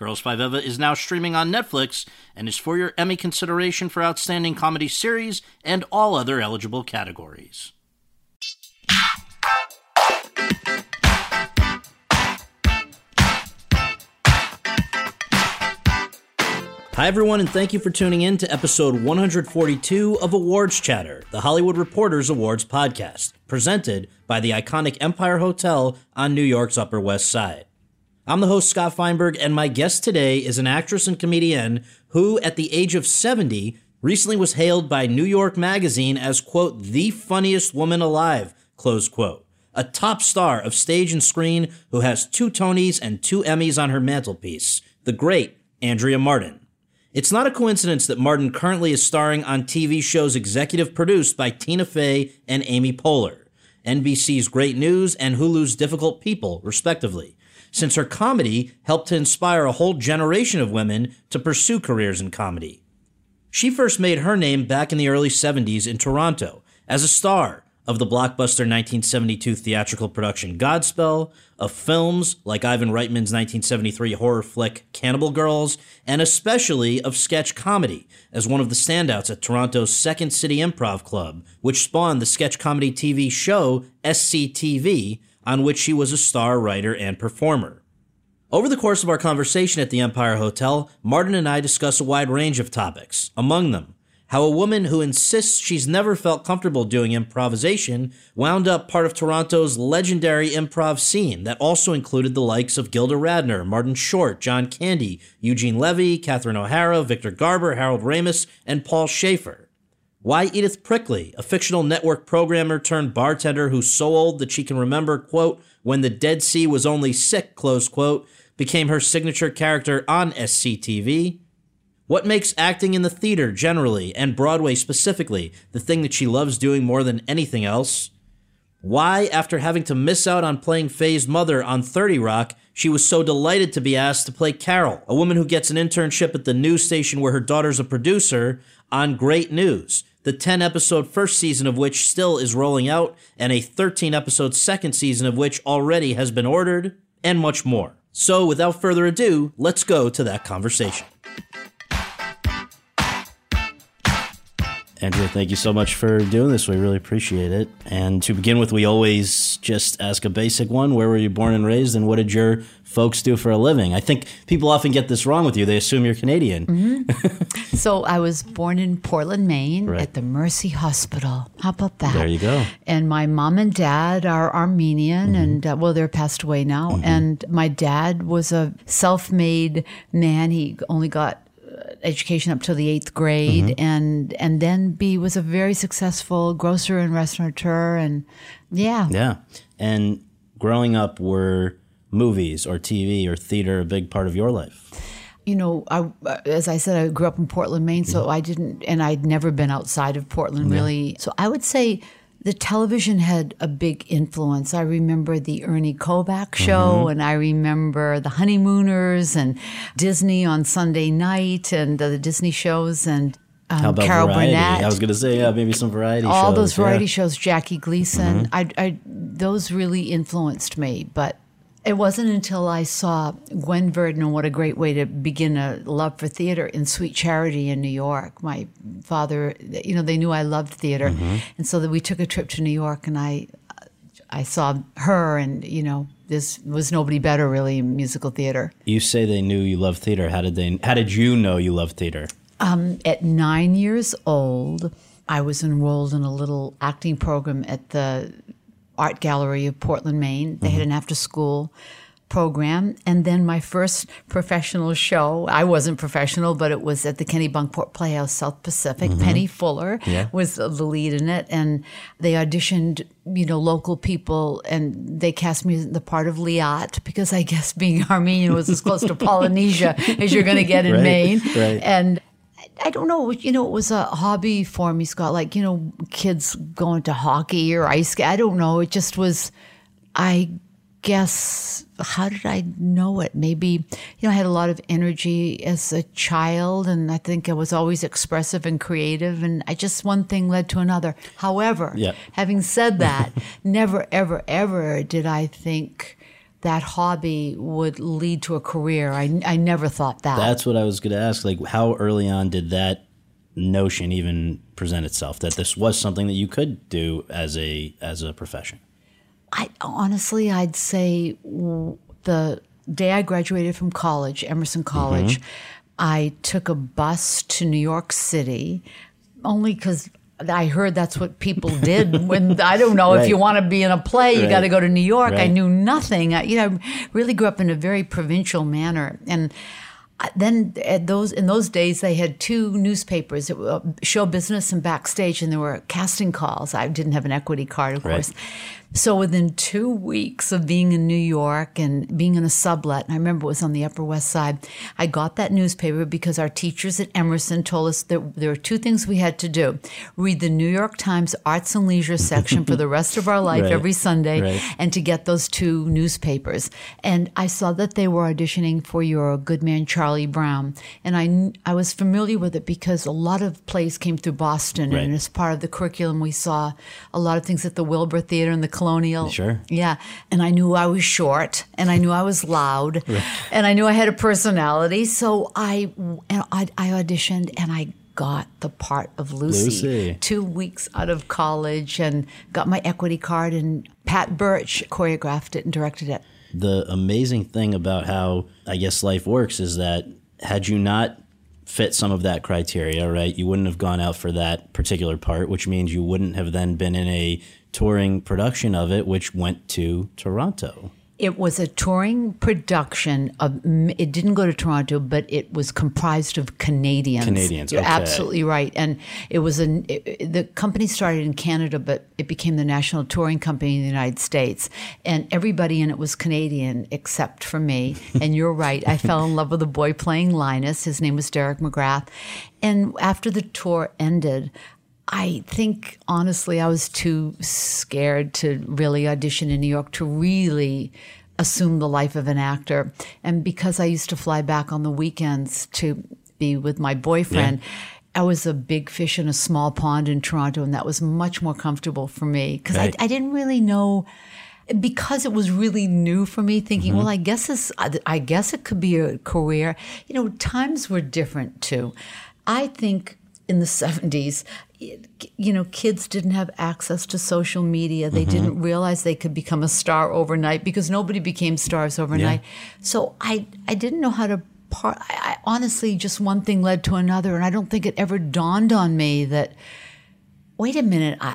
Girls Five Eva is now streaming on Netflix and is for your Emmy consideration for Outstanding Comedy Series and all other eligible categories. Hi, everyone, and thank you for tuning in to episode 142 of Awards Chatter, the Hollywood Reporters Awards podcast, presented by the iconic Empire Hotel on New York's Upper West Side. I'm the host, Scott Feinberg, and my guest today is an actress and comedian who, at the age of 70, recently was hailed by New York Magazine as, quote, the funniest woman alive, close quote. A top star of stage and screen who has two Tonys and two Emmys on her mantelpiece, the great Andrea Martin. It's not a coincidence that Martin currently is starring on TV shows executive produced by Tina Fey and Amy Poehler, NBC's Great News and Hulu's Difficult People, respectively, since her comedy helped to inspire a whole generation of women to pursue careers in comedy. She first made her name back in the early 70s in Toronto as a star of the blockbuster 1972 theatrical production Godspell, of films like Ivan Reitman's 1973 horror flick Cannibal Girls, and especially of sketch comedy as one of the standouts at Toronto's Second City Improv Club, which spawned the sketch comedy TV show SCTV, on which she was a star writer and performer. Over the course of our conversation at the Empire Hotel, Martin and I discuss a wide range of topics, among them how a woman who insists she's never felt comfortable doing improvisation wound up part of Toronto's legendary improv scene that also included the likes of Gilda Radner, Martin Short, John Candy, Eugene Levy, Catherine O'Hara, Victor Garber, Harold Ramis, and Paul Shaffer. Why Edith Prickley, a fictional network programmer turned bartender who's so old that she can remember, quote, when the Dead Sea was only sick, close quote, became her signature character on SCTV. What makes acting in the theater generally, and Broadway specifically, the thing that she loves doing more than anything else? Why, after having to miss out on playing Faye's mother on 30 Rock, she was so delighted to be asked to play Carol, a woman who gets an internship at the news station where her daughter's a producer, on Great News, the 10 episode first season of which still is rolling out, and a 13 episode second season of which already has been ordered, and much more. So, without further ado, let's go to that conversation. Andrea, thank you so much for doing this. We really appreciate it. And to begin with, we always just ask a basic one Where were you born and raised, and what did your folks do for a living? I think people often get this wrong with you. They assume you're Canadian. Mm-hmm. so I was born in Portland, Maine right. at the Mercy Hospital. How about that? There you go. And my mom and dad are Armenian, mm-hmm. and uh, well, they're passed away now. Mm-hmm. And my dad was a self made man. He only got education up to the eighth grade, mm-hmm. and and then B was a very successful grocer and restaurateur, and yeah, yeah. And growing up, were movies or TV or theater a big part of your life? You know, I, as I said, I grew up in Portland, Maine, so mm-hmm. I didn't, and I'd never been outside of Portland really. So I would say the television had a big influence. I remember the Ernie Kovacs show, mm-hmm. and I remember the Honeymooners and Disney on Sunday night, and the, the Disney shows, and um, How about Carol variety? Burnett. I was going to say, yeah, maybe some variety. All shows, All those variety yeah. shows, Jackie Gleason. Mm-hmm. I, I, those really influenced me, but it wasn't until I saw Gwen Verdon and what a great way to begin a love for theater in Sweet Charity in New York. My father, you know, they knew I loved theater, mm-hmm. and so that we took a trip to New York, and I, I saw her, and you know, this was nobody better really in musical theater. You say they knew you loved theater. How did they? How did you know you loved theater? Um, at nine years old, I was enrolled in a little acting program at the Art Gallery of Portland, Maine. They mm-hmm. had an after school program. And then my first professional show, I wasn't professional, but it was at the Kennebunkport Playhouse, South Pacific. Mm-hmm. Penny Fuller yeah. was the lead in it. And they auditioned, you know, local people and they cast me the part of Liat because I guess being Armenian was as close to Polynesia as you're going to get in right, Maine. Right. And I don't know. You know, it was a hobby for me, Scott. Like you know, kids going to hockey or ice. I don't know. It just was. I guess how did I know it? Maybe you know I had a lot of energy as a child, and I think I was always expressive and creative, and I just one thing led to another. However, Yeah. having said that, never ever ever did I think that hobby would lead to a career. I I never thought that. That's what I was going to ask. Like, how early on did that notion even present itself that this was something that you could do as a as a profession? I honestly, I'd say the day I graduated from college, Emerson College, mm-hmm. I took a bus to New York City, only because I heard that's what people did. When I don't know if you want to be in a play, you Right. got to go to New York. I knew nothing. I, you know, really grew up in a very provincial manner, and then at those in those days they had two newspapers, uh, show business and backstage, and there were casting calls. I didn't have an equity card, of Right. course. So within two weeks of being in New York and being in a sublet, and I remember it was on the Upper West Side, I got that newspaper because our teachers at Emerson told us that there were two things we had to do: read the New York Times Arts and Leisure section for the rest of our life Right. every Sunday, Right. and to get those two newspapers. And I saw that they were auditioning for your good man Charlie Brown, and I I was familiar with it because a lot of plays came through Boston, Right. and as part of the curriculum, we saw a lot of things at the Wilbur Theater and the Colonial. Sure. Yeah, and I knew I was short, and I knew I was loud, and I knew I had a personality. So I and I, I auditioned, and I got the part of Lucy, Lucy. two weeks out of college, and got my equity card. And Pat Birch choreographed it and directed it. the amazing thing about how I guess life works is that had you not fit some of that criteria, right, you wouldn't have gone out for that particular part, which means you wouldn't have then been in a touring production of it, which went to Toronto. It was a touring production of. It didn't go to Toronto, but it was comprised of Canadians. Canadians, You're okay. absolutely right, and it was an. It, the company started in Canada, but it became the national touring company in the United States, and everybody in it was Canadian except for me. and you're right, I fell in love with a boy playing Linus. His name was Derek McGrath, and after the tour ended. I think honestly, I was too scared to really audition in New York to really assume the life of an actor. And because I used to fly back on the weekends to be with my boyfriend, I was a big fish in a small pond in Toronto, and that was much more comfortable for me because Right. I, I didn't really know. Because it was really new for me, thinking, mm-hmm. well, I guess this, I guess it could be a career. You know, times were different too. I think in the 70s, it- you know, kids didn't have access to social media. They mm-hmm. didn't realize they could become a star overnight because nobody became stars overnight. So I, I didn't know how to part. I, I honestly, just one thing led to another. And I don't think it ever dawned on me that, wait a minute, I,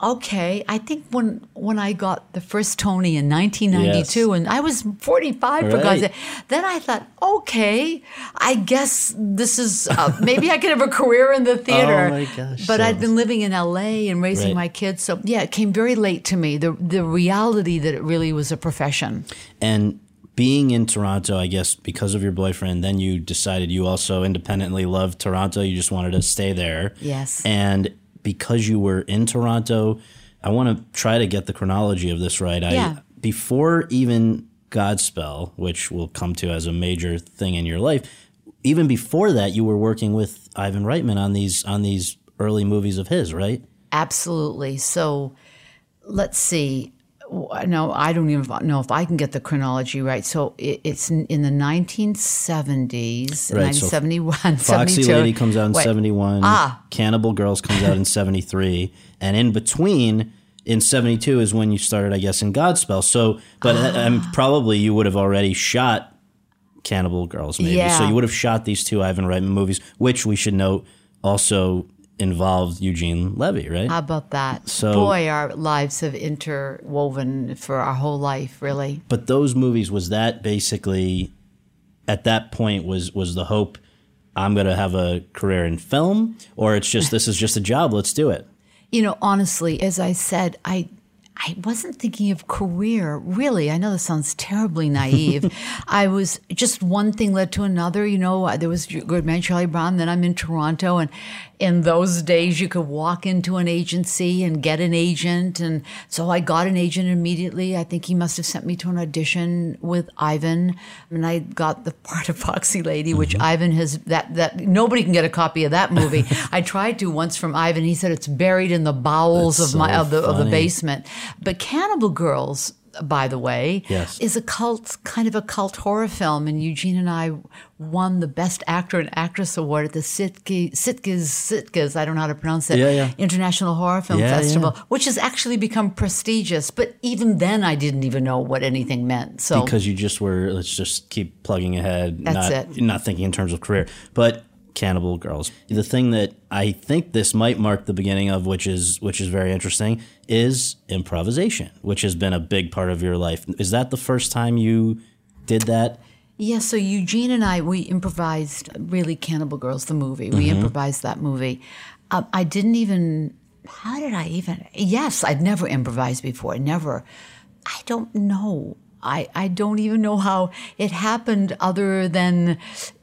I, okay. I think when when I got the first Tony in 1992, Yes. and I was 45 for God's sake, then I thought, okay, I guess this is uh, maybe I could have a career in the theater. Oh my gosh, But so- I'd been living in LA and raising Right. my kids, so yeah, it came very late to me. The the reality that it really was a profession. And being in Toronto, I guess because of your boyfriend, then you decided you also independently loved Toronto. You just wanted to stay there. Yes. And because you were in Toronto, I want to try to get the chronology of this right. Yeah. I before even Godspell, which we'll come to as a major thing in your life, even before that, you were working with Ivan Reitman on these on these early movies of his, right? Absolutely. So let's see. No, I don't even know if I can get the chronology right. So it, it's in, in the 1970s, Right, so Foxy 72. Lady comes out in Wait, 71. Ah. Cannibal Girls comes out in 73. And in between, in 72 is when you started, I guess, in Godspell. So, but Ah. um, probably you would have already shot Cannibal Girls, maybe. Yeah. So you would have shot these two Ivan Reitman movies, which we should note also involved Eugene Levy, right? How about that? So- Boy, our lives have interwoven for our whole life, really. but those movies, was that basically, at that point, was was the hope I'm going to have a career in film? Or it's just, this is just a job, let's do it? You know, honestly, as I said, I I wasn't thinking of career, really. I know this sounds terribly naive. I was just one thing led to another. You know, there was Good Man Charlie Brown, then I'm in Toronto. And in those days, you could walk into an agency and get an agent. And so I got an agent immediately. I think he must have sent me to an audition with Ivan. And I got the part of Foxy Lady, which Mm-hmm. Ivan has, that, that nobody can get a copy of that movie. I tried to once from Ivan. He said it's buried in the bowels That's of my, so of the, of the basement. But Cannibal Girls, by the way, Yes. is a cult, kind of a cult horror film. And Eugene and I won the Best Actor and Actress Award at the Sitges, Sitges, Sitges, I don't know how to pronounce it, Yeah, yeah. International Horror Film Yeah, Festival, which has actually become prestigious. But even then, I didn't even know what anything meant. So because you just were let's just keep plugging ahead That's not it. not thinking in terms of career but cannibal girls the thing that i think this might mark the beginning of which is which is very interesting is improvisation which has been a big part of your life is that the first time you did that Yeah, so Eugene and I, we improvised really Cannibal Girls, the movie. We improvised that movie. Um, I didn't even, how did I even? Yes, I'd never improvised before, never. I don't know. I, I don't even know how it happened other than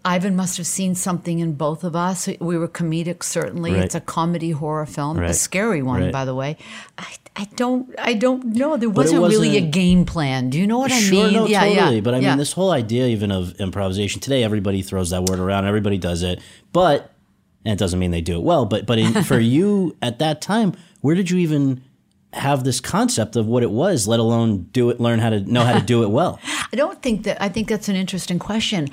Ivan must have seen something in both of us. We were comedic, certainly. Right. It's a comedy horror film, a scary one, Right. by the way. I, I don't I don't know. There it wasn't, really a game plan. Do you know what I mean? no yeah, totally yeah. but i yeah. mean this whole idea even of improvisation today everybody throws that word around everybody does it but and it doesn't mean they do it well but but in, for you at that time where did you even have this concept of what it was let alone do it learn how to know how to do it well I don't think that. I think that's an interesting question.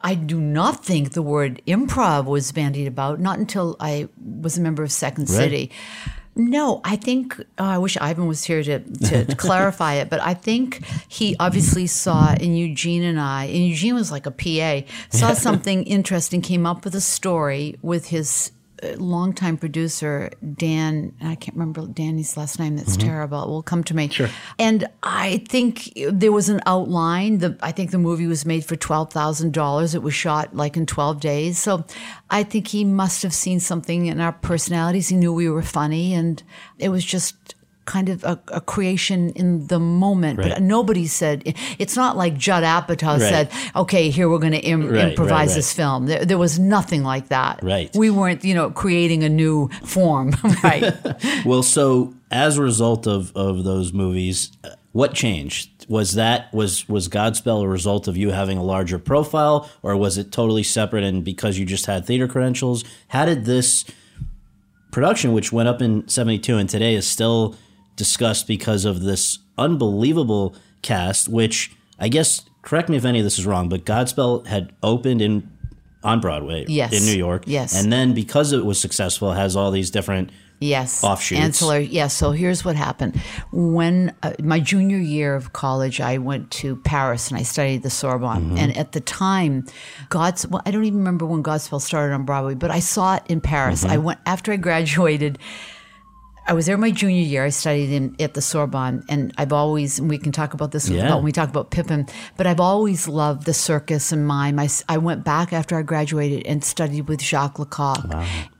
I do not think the word improv was bandied about. Not until I was a member of Second City. No, I think oh, I wish Ivan was here to, to clarify it, but I think he obviously saw in Eugene and I, and Eugene was like a PA, saw something interesting, came up with a story with his longtime producer Dan. I can't remember Danny's last name. That's mm-hmm. terrible. It will come to me. Sure. And I think there was an outline. The I think the movie was made for twelve thousand dollars. It was shot like in twelve days. So I think he must have seen something in our personalities. He knew we were funny, and it was just kind of a, a creation in the moment. Right. But nobody said it's not like Judd Apatow Right. said, "Okay, here we're going to Im- Right, improvise right, this film." There, there was nothing like that. Right. We weren't, you know, creating a new form. right. Well, so as a result of, of those movies, uh, what changed? Was that was was Godspell a result of you having a larger profile, or was it totally separate and because you just had theater credentials? How did this production, which went up in '72 and today is still discussed because of this unbelievable cast, which I guess correct me if any of this is wrong, but Godspell had opened in on Broadway Yes. in New York, Yes. and then because it was successful, has all these different Yes. Offshoots. Ancillary. Yes. So here's what happened. When uh, my junior year of college, I went to Paris and I studied the Sorbonne. Mm-hmm. And at the time, God's, well, I don't even remember when Godspell started on Broadway, but I saw it in Paris. Mm-hmm. I went, after I graduated, I was there my junior year. I studied in, at the Sorbonne, and I've always, and we can talk about this Yeah. when we talk about Pippin, but I've always loved the circus and mime. I went back after I graduated and studied with Jacques Lecoq,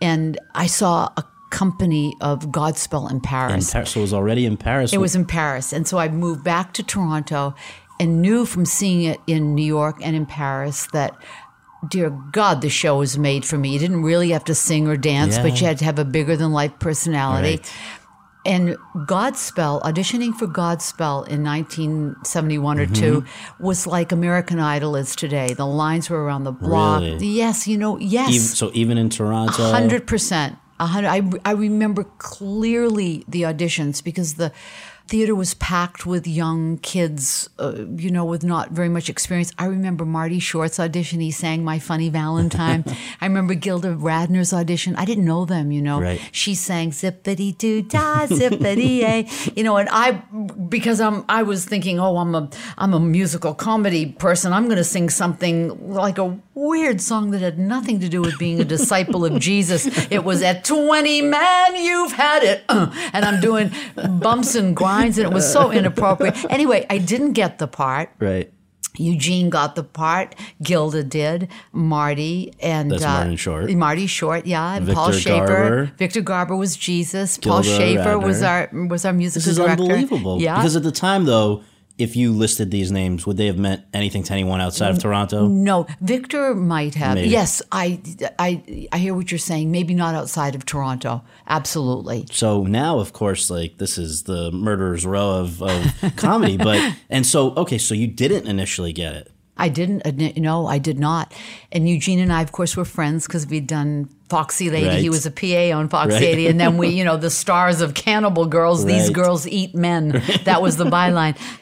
and I saw a company of Godspell in Paris. Paris. So it was already in Paris. It was in Paris. And so I moved back to Toronto and knew from seeing it in New York and in Paris that, dear God, the show was made for me. You didn't really have to sing or dance, but you had to have a bigger than life personality. Right. And Godspell, auditioning for Godspell in 1971 or 2 Mm-hmm. was like American Idol is today. The lines were around the block. Really? Yes, you know, yes. Even, so even in Toronto, hundred percent. A hundred. I I remember clearly the auditions because the theater was packed with young kids, uh, you know, with not very much experience. I remember Marty Short's audition. He sang "My Funny Valentine." I remember Gilda Radner's audition. I didn't know them, you know. Right. She sang "Zippity Doo Da Zippity A," you know, and I because I'm I was thinking, oh, I'm a I'm a musical comedy person. I'm going to sing something like a weird song that had nothing to do with being a disciple of Jesus. It was at 20, man, you've had it, and I'm doing bumps and grinds, and it was so inappropriate. Anyway, I didn't get the part. right? Eugene got the part. Gilda did. Marty and That's uh, Martin Short. Marty Short, yeah. And Victor Paul Shaffer. Garber. Victor Garber was Jesus. Paul Gilda Shaffer was our was our musical This is director. unbelievable. Yeah. Because at the time, though, if you listed these names, would they have meant anything to anyone outside of Toronto? no, Victor might have. Maybe. Yes, I, I, I hear what you're saying. Maybe not outside of Toronto. Absolutely. So now, of course, like this is the murderer's row of, of comedy. But and so okay, so you didn't initially get it. I didn't. No, I did not. And Eugene and I, of course, were friends because we'd done Foxy Lady. Right. He was a PA on Foxy Right. Lady, and then we, you know, the stars of Cannibal Girls. These girls eat men. That was the byline.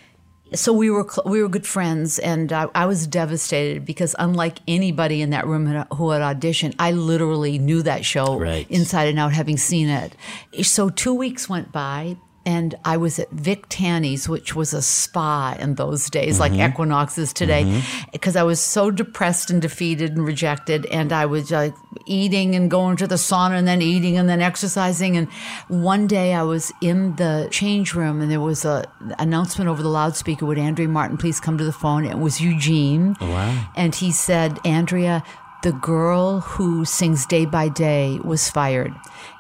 So we were cl- we were good friends, and I, I was devastated because unlike anybody in that room who had auditioned, I literally knew that show Right. inside and out, having seen it. So two weeks went by, and I was at Vic Tanny's, which was a spa in those days, like mm-hmm. Equinox is today, mm-hmm. because I was so depressed and defeated and rejected, and I was like eating and going to the sauna and then eating and then exercising. And one day I was in the change room, and there was a announcement over the loudspeaker: "Would Andrea Martin please come to the phone?" It was Eugene, oh, wow. and he said, "Andrea." The girl who sings Day by Day was fired.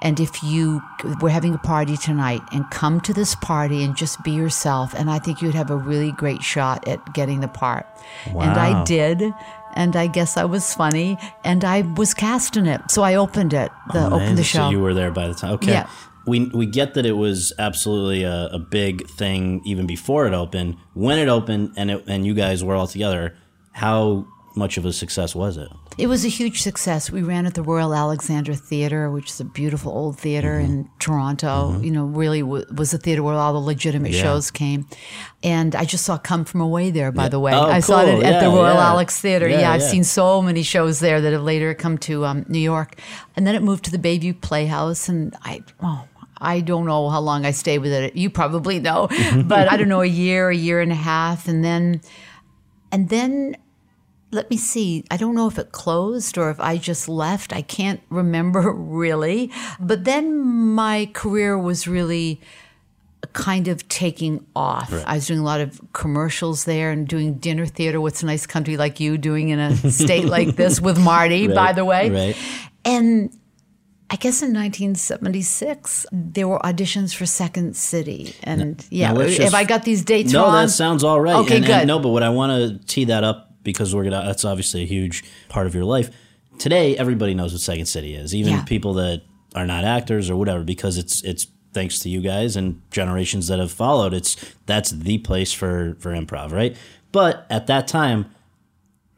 And if you were having a party tonight and come to this party and just be yourself, and I think you'd have a really great shot at getting the part. Wow. And I did. And I guess I was funny and I was cast in it. So I opened it, the, opened the show. So you were there by the time. Okay. Yeah. We, we get that it was absolutely a, a big thing even before it opened. When it opened and it, and you guys were all together, how much of a success was it? It was a huge success. We ran at the Royal Alexandra Theatre, which is a beautiful old theater Mm-hmm. in Toronto. You know, really w- was a theater where all the legitimate Yeah. shows came. And I just saw Come From Away there, by Yeah. the way. Oh, I saw it cool. at the Royal yeah. Alex Theatre. Yeah, Yeah, I've seen so many shows there that have later come to um, New York. And then it moved to the Bayview Playhouse, and I, oh, I don't know how long I stayed with it. You probably know, but I don't know, a year, a year and a half. And then, and then let me see. I don't know if it closed or if I just left. I can't remember really. But then my career was really kind of taking off. I was doing a lot of commercials there and doing dinner theater. What's a nice country like you doing in a state like this with Marty, by the way. right. And I guess in 1976, there were auditions for Second City. And yeah, now let's if I got these dates No, wrong. that sounds all right. Okay, and, good. And, no, but what I want to tee that up because we're gonna. That's obviously a huge part of your life. Today, everybody knows what Second City is, even Yeah. people that are not actors or whatever, because it's it's thanks to you guys and generations that have followed. It's that's the place for for improv, right? But at that time,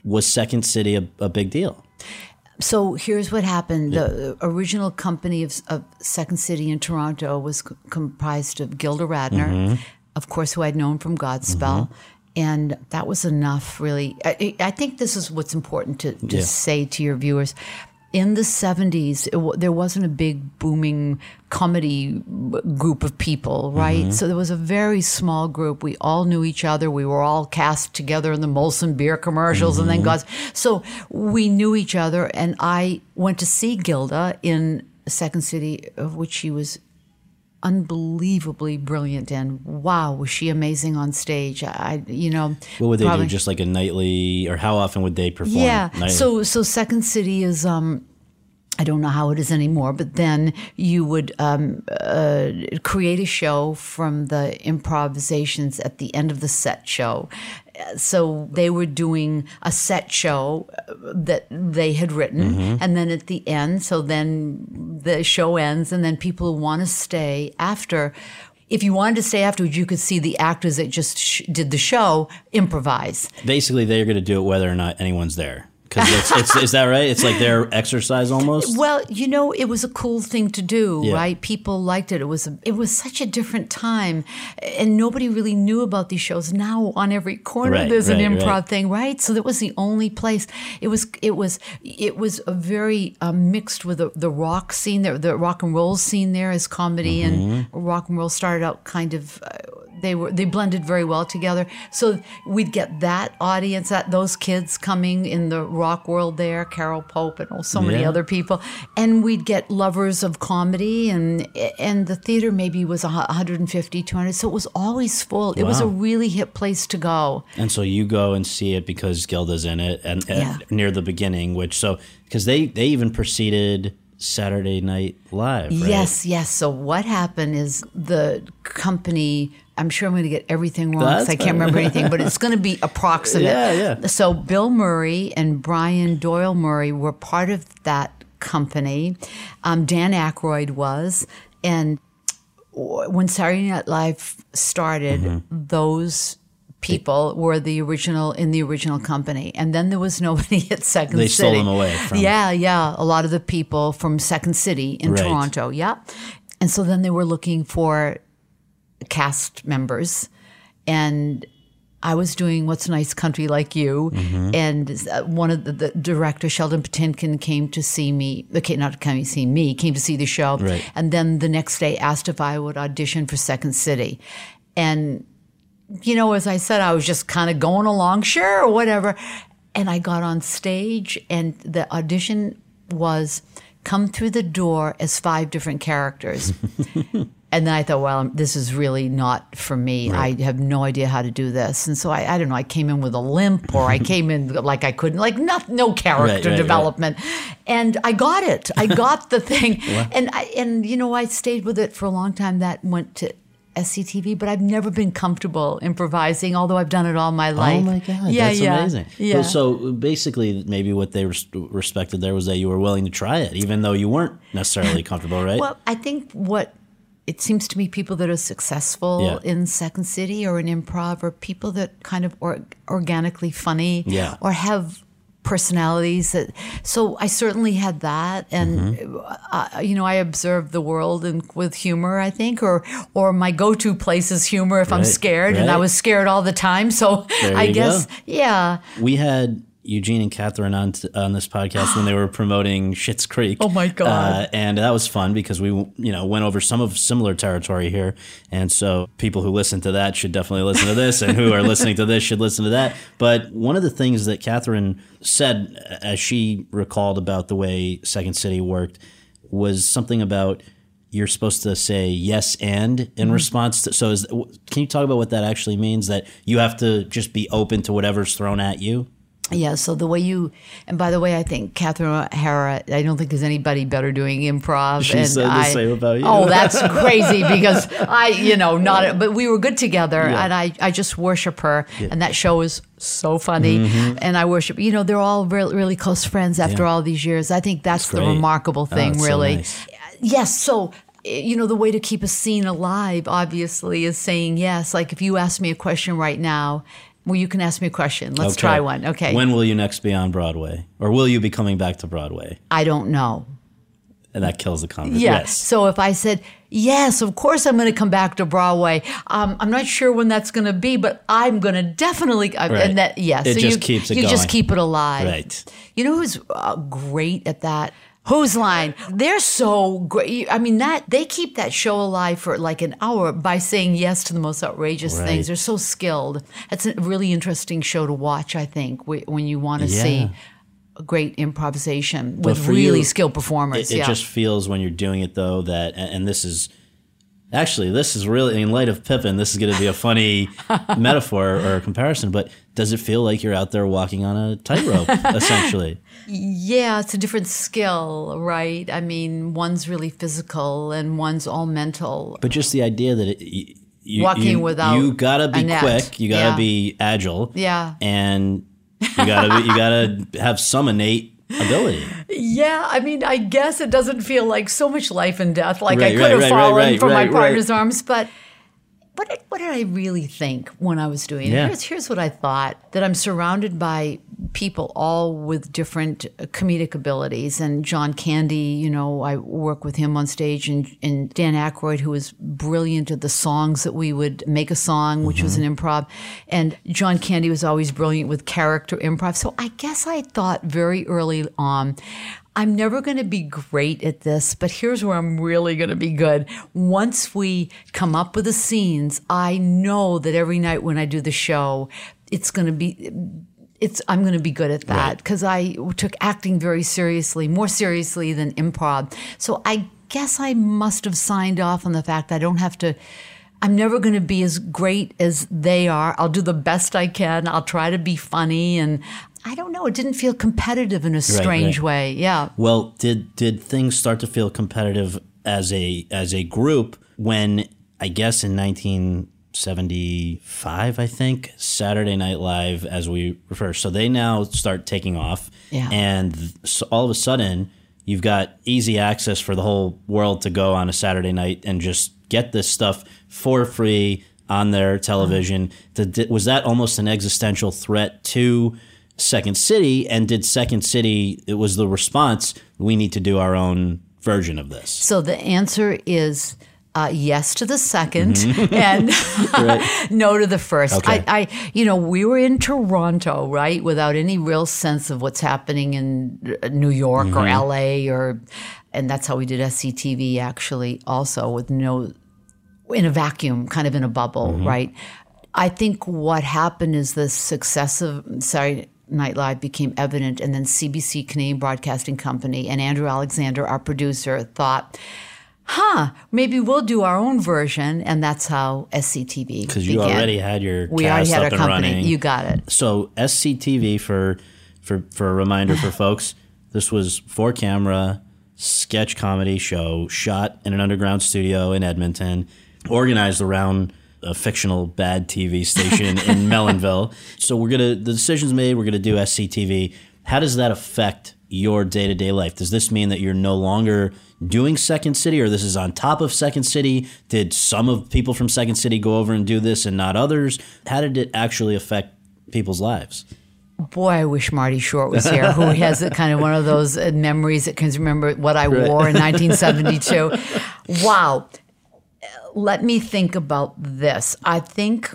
was Second City a, a big deal? So here's what happened. The original company of, of Second City in Toronto was c- comprised of Gilda Radner, Mm-hmm. of course, who I'd known from Godspell. And that was enough, really. I, I think this is what's important to, to Yeah. say to your viewers. In the 70s, it, w- there wasn't a big booming comedy b- group of people, right? Mm-hmm. So there was a very small group. We all knew each other. We were all cast together in the Molson beer commercials and then mm-hmm. God's. So we knew each other. And I went to see Gilda in Second City, of which she was unbelievably brilliant and wow was she amazing on stage i you know What would they probably- do? Just like a nightly, or how often would they perform? yeah. Nightly? So so Second City is um I don't know how it is anymore, but then you would um, uh, create a show from the improvisations at the end of the set show. So they were doing a set show uh, that they had written, Mm-hmm. and then at the end, so then the show ends, and then people want to stay after. If you wanted to stay afterwards, you could see the actors that just sh- did the show improvise. basically they're going to do it whether or not anyone's there. Because it's, it's, is that right? It's like their exercise almost. Well, you know, it was a cool thing to do, Yeah. right? People liked it. It was a, it was such a different time, and nobody really knew about these shows. Now, on every corner, Right, there's an improv right. thing, right? So that was the only place. It was it was it was a very uh, mixed with the, the rock scene, the, the rock and roll scene there as comedy, and Mm-hmm. rock and roll started out kind of. Uh, they were they blended very well together. So we'd get that audience, that those kids coming in the rock world there, Carole Pope and oh, so many Yeah. other people, and we'd get lovers of comedy, and and the theater maybe was a hu- 150, 200, so it was always full. It was a really hip place to go. And so you go and see it because Gilda's in it, and, and Yeah. near the beginning, which so because they they even preceded Saturday Night Live. Right? Yes, yes. So what happened is the company. I'm sure I'm going to get everything wrong because I can't remember anything, but it's going to be approximate. Yeah, yeah. So Bill Murray and Brian Doyle Murray were part of that company. Um, Dan Aykroyd was, and when Saturday Night Live started, Mm-hmm. those people were the original in the original company and then there was nobody at second They city stole them away yeah yeah a lot of the people from second city in Right. toronto yeah and so then they were looking for cast members and I was doing What's a Nice Country Like You, Mm-hmm. and uh, one of the, the director, Sheldon Patinkin, came to see me. Okay, not to come to see me, came to see the show, Right. and then the next day asked if I would audition for Second City, and you know, as I said, I was just kind of going along, sure, or whatever. And I got on stage, and the audition was come through the door as five different characters. and then I thought, well, this is really not for me. I have no idea how to do this. And so I, I don't know, I came in with a limp, or I came in like I couldn't, like not, no character Right, right, right. development. And I got it. I got the thing. and I, and you know, I stayed with it for a long time. That went to SCTV, but I've never been comfortable improvising, although I've done it all my oh life. Oh my god, Yeah, that's yeah. amazing. Yeah. So, so basically, maybe what they res- respected there was that you were willing to try it, even though you weren't necessarily comfortable, right? Well, I think what it seems to me people that are successful Yeah. in Second City or in improv are people that kind of or, organically funny Yeah. or have personalities that so I certainly had that and Mm-hmm. uh, you know I observe the world and with humor I think or or my go-to place is humor if I'm Right, scared and I was scared all the time so There I guess go. yeah we had Eugene and Catherine on t- on this podcast when they were promoting Schitt's Creek. Oh my God. Uh, and that was fun because we you know went over some of similar territory here, and so people who listen to that should definitely listen to this, and who are listening to this should listen to that. But one of the things that Catherine said as she recalled about the way Second City worked was something about you're supposed to say yes and in Mm-hmm. response to so is can you talk about what that actually means that you have to just be open to whatever's thrown at you Yeah, so the way you, and by the way, I think Catherine O'Hara, I don't think there's anybody better doing improv. She and said the I, same about you. Oh, that's crazy because I, you know, not, but we were good together Yeah. and I, I just worship her. And that show is so funny. Mm-hmm. And I worship, you know, they're all really, really close friends after Yeah. all these years. I think that's the great. remarkable Oh, thing, so really. nice. Yes. So, you know, the way to keep a scene alive, obviously, is saying yes. Like if you ask me a question right now, well, you can ask me a question. Let's Okay. try one. Okay. when will you next be on broadway or will you be coming back to broadway I don't know. and that kills the conversation Yeah. yes So if I said, yes, of course I'm going to come back to Broadway, um, I'm not sure when that's going to be, but I'm going to definitely, uh, Right. and that, yes. It so just you, keeps it You just keep it alive. Right. You know who's uh, great at that? Whose line? They're so great. I mean, that they keep that show alive for like an hour by saying yes to the most outrageous Right. things. They're so skilled. It's a really interesting show to watch. I think when you want to Yeah. see a great improvisation with really you, skilled performers. it, it yeah. just feels when you're doing it though that and, and this is actually this is really in light of pippin this is going to be a funny metaphor or comparison but does it feel like you're out there walking on a tightrope essentially Yeah, it's a different skill, right? I mean, one's really physical and one's all mental. but just the idea that it, you, you, Walking you, without you gotta be quick you gotta Yeah. be agile Yeah. and you gotta be, you gotta have some innate ability Yeah, I mean, I guess it doesn't feel like so much life and death, like I could right, have right, fallen right, from right, my right. partner's arms, but. What did, what did I really think when I was doing it? Yeah. Here's, here's what I thought that I'm surrounded by people all with different uh, comedic abilities. And John Candy, you know, I work with him on stage, and, and Dan Aykroyd, who was brilliant at the songs that we would make a song, which was an improv. And John Candy was always brilliant with character improv. So I guess I thought very early on, I'm never going to be great at this, but here's where I'm really going to be good. Once we come up with the scenes, I know that every night when I do the show, it's going to be it's I'm going to be good at that because I took acting very seriously, more seriously than improv. So I guess I must have signed off on the fact I don't have to I'm never going to be as great as they are. I'll do the best I can. I'll try to be funny and I don't know, it didn't feel competitive in a strange right. way. Yeah. Well, did did things start to feel competitive as a as a group when I guess in 1975, I think Saturday Night Live, as we refer, so they now start taking off, Yeah. and so all of a sudden you've got easy access for the whole world to go on a Saturday night and just get this stuff for free on their television. Mm-hmm. Did- was that almost an existential threat to? Second City, and did Second City? It was the response. We need to do our own version of this. So the answer is uh, yes to the 2nd and no to the first. Okay. I, I, you know, we were in Toronto, right, without any real sense of what's happening in uh, New York or LA or, and that's how we did SCTV actually, also with no, in a vacuum, kind of in a bubble, right. I think what happened is the success of sorry. Night Live became evident, and then CBC, Canadian Broadcasting Company, and Andrew Alexander, our producer, thought, huh, maybe we'll do our own version. And that's how SCTV Because you began. already had your we cast already had up our and company. running. You got it. so SCTV for for for a reminder for folks, this was four camera sketch comedy show shot in an underground studio in Edmonton, organized around a fictional bad TV station in Melonville. So we're gonna the decision's made. We're gonna do SCTV. How does that affect your day to day life? Does this mean that you're no longer doing Second City, or this is on top of Second City? Did some of people from Second City go over and do this and not others? How did it actually affect people's lives? Boy, I wish Marty Short was here, who has a kind of one of those uh, memories that can remember what I wore in 1972. Wow. Let me think about this. I think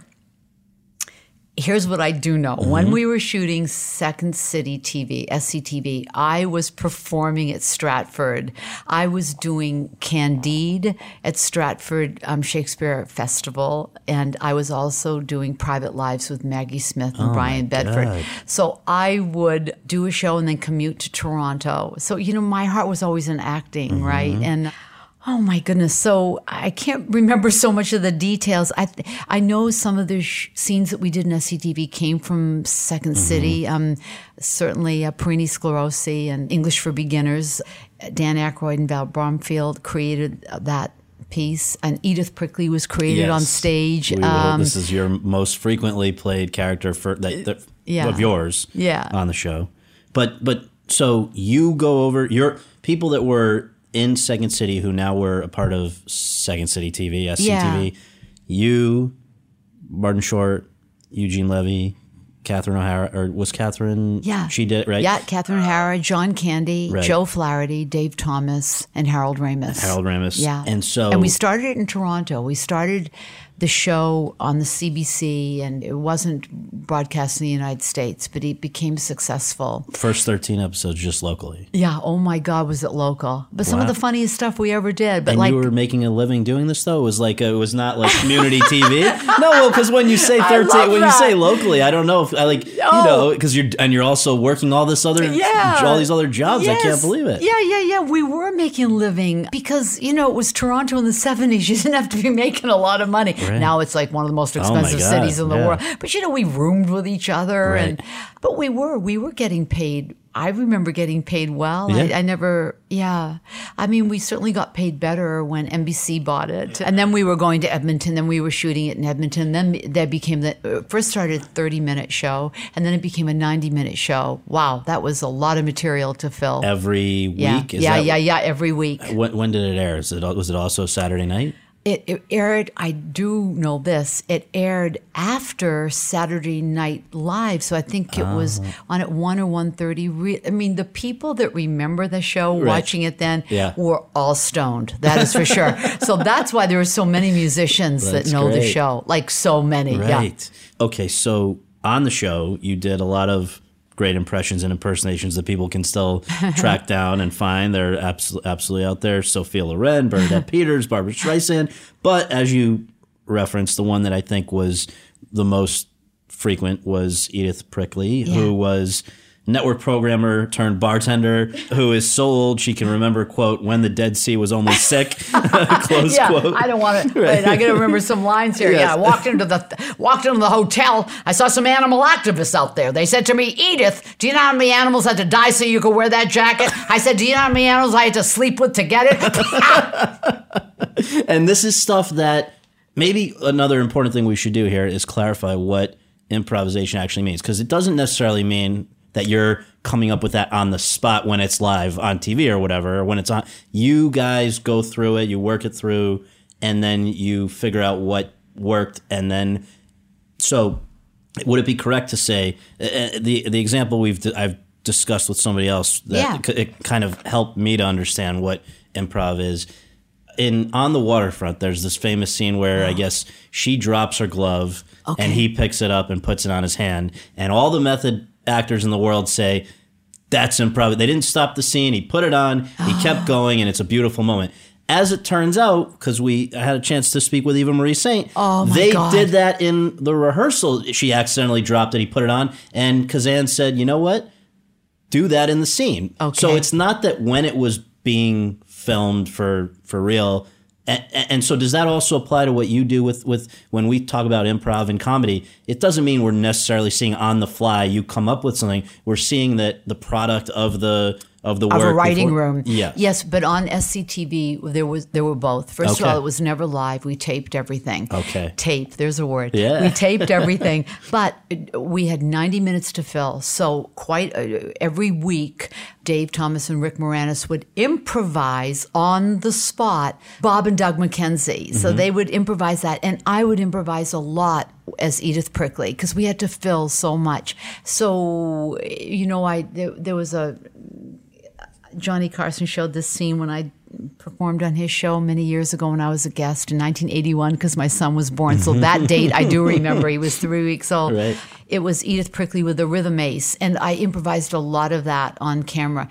here's what I do know. When we were shooting Second City TV, SCTV, I was performing at Stratford. I was doing Candide at Stratford um, Shakespeare Festival, and I was also doing Private Lives with Maggie Smith and Brian Bedford. God. So I would do a show and then commute to Toronto. So, you know, my heart was always in acting, right? And Oh my goodness! So I can't remember so much of the details. I I know some of the sh- scenes that we did in SCTV came from 2nd City. Um, certainly, uh, Perini Sclerosi and English for Beginners. Dan Aykroyd and Val Bromfield created uh, that piece, and Edith Prickley was created on stage. Will- Um, this is your most frequently played character for that, that Yeah. of yours Yeah. on the show. But but so you go over your people that were in Second City who now were a part of Second City TV, SCTV. You, Martin Short, Eugene Levy, Catherine O'Hara, or was Catherine? Yeah. she did right. Yeah, Catherine O'Hara, John Candy, Right. Joe Flaherty, Dave Thomas, and Harold Ramis. Harold Ramis. Yeah. and so And we started it in Toronto. We started the show on the CBC, and it wasn't broadcast in the United States, but it became successful. first thirteen episodes just locally. Yeah. Oh my God, was it local? But some of the funniest stuff we ever did. But And like, you were making a living doing this though. It was like it was not like community TV. No, well, because when you say thirteen, love when you say locally, I don't know if I like you Oh. know because you're and you're also working all this other yeah, all these other jobs. I can't believe it. Yeah, yeah, yeah. We were making a living because you know it was Toronto in the seventies. You didn't have to be making a lot of money. Now it's like one of the most expensive God, cities in the yeah. world. But you know, we roomed with each other, Right. and but we were we were getting paid. I remember getting paid well. Yeah. I, I never, yeah. I mean, we certainly got paid better when NBC bought it, and then we were going to Edmonton. Then we were shooting it in Edmonton. Then that became the uh, first started thirty minute show, and then it became a ninety minute show. Wow, that was a lot of material to fill. Every week. Yeah, Is yeah, that- yeah, yeah. Every week, When, when did it air? Is it was it also Saturday night? It, it aired. I do know this. It aired after Saturday Night Live, so I think it was Oh. on at one or one thirty. Re- I mean, the people that remember the show, watching it then, Yeah. were all stoned. That is for sure. so that's why there were so many musicians that know the show, like so many. Yeah. Right. Okay, so on the show, you did a lot of great impressions and impersonations that people can still track down and find. They're abso- absolutely out there. Sophia Loren, Bernadette Peters, Barbra Streisand. But as you referenced, the one that I think was the most frequent was Edith Prickley, Yeah. who was network programmer turned bartender who is so old she can remember quote when the dead sea was only sick close yeah, quote I don't want to. Wait, I got to remember some lines here. Yes. Yeah, I walked into the walked into the hotel. I saw some animal activists out there. They said to me, "Edith, do you know how many animals had to die so you could wear that jacket?" I said, "Do you know how many animals I had to sleep with to get it?" and this is stuff that maybe another important thing we should do here is clarify what improvisation actually means because it doesn't necessarily mean that you're coming up with that on the spot when it's live on TV or whatever or when it's on you guys go through it you work it through and then you figure out what worked and then so would it be correct to say uh, the the example we've I've discussed with somebody else that Yeah. it, kind of helped me to understand what improv is in on the waterfront there's this famous scene where i guess she drops her glove Okay. and he picks it up and puts it on his hand and all the method actors in the world say that's improv they didn't stop the scene he put it on he ah. kept going and it's a beautiful moment as it turns out because we I had a chance to speak with eva marie saint Oh, my they God. did that in the rehearsal she accidentally dropped it he put it on and kazan said you know what do that in the scene. Okay. So it's not that when it was being filmed for for real. And, and so does that also apply to what you do with with when we talk about improv and comedy? It doesn't mean we're necessarily seeing on the fly you come up with something. We're seeing that the product of the of the of work a writing before- room. Yes. Yes, but on SCTV there was there were both. First Okay. of all, it was never live. We taped everything. Okay. Tape, there's a word. Yeah. We taped everything, but we had 90 minutes to fill. So quite uh, every week Dave Thomas and Rick Moranis would improvise on the spot Bob and Doug McKenzie. Mm-hmm. So they would improvise that and I would improvise a lot as Edith Prickley because we had to fill so much. So you know I there, there was a Johnny Carson showed this scene when I performed on his show many years ago when I was a guest in 1981 because my son was born. So that date I do remember. He was three weeks old. Right. It was Edith Prickley with the rhythm ace, and I improvised a lot of that on camera.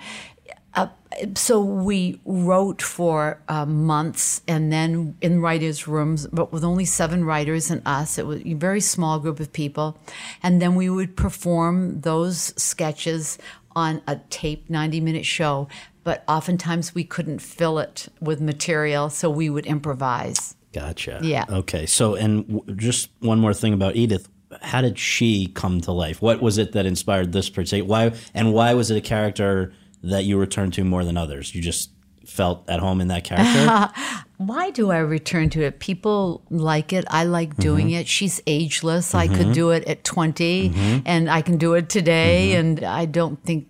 Uh, so we wrote for uh, months and then in writers' rooms, but with only seven writers and us. It was a very small group of people. And then we would perform those sketches on a tape 90 minute show. But oftentimes we couldn't fill it with material, so we would improvise. Gotcha. Yeah. Okay. So, and w- just one more thing about Edith. How did she come to life? What was it that inspired this particular? Why and why was it a character that you returned to more than others? You just felt at home in that character. Why do I return to it? People like it. I like doing mm-hmm. it. She's ageless. I could mm-hmm. do it at 20 mm-hmm. and I can do it today. And I don't think,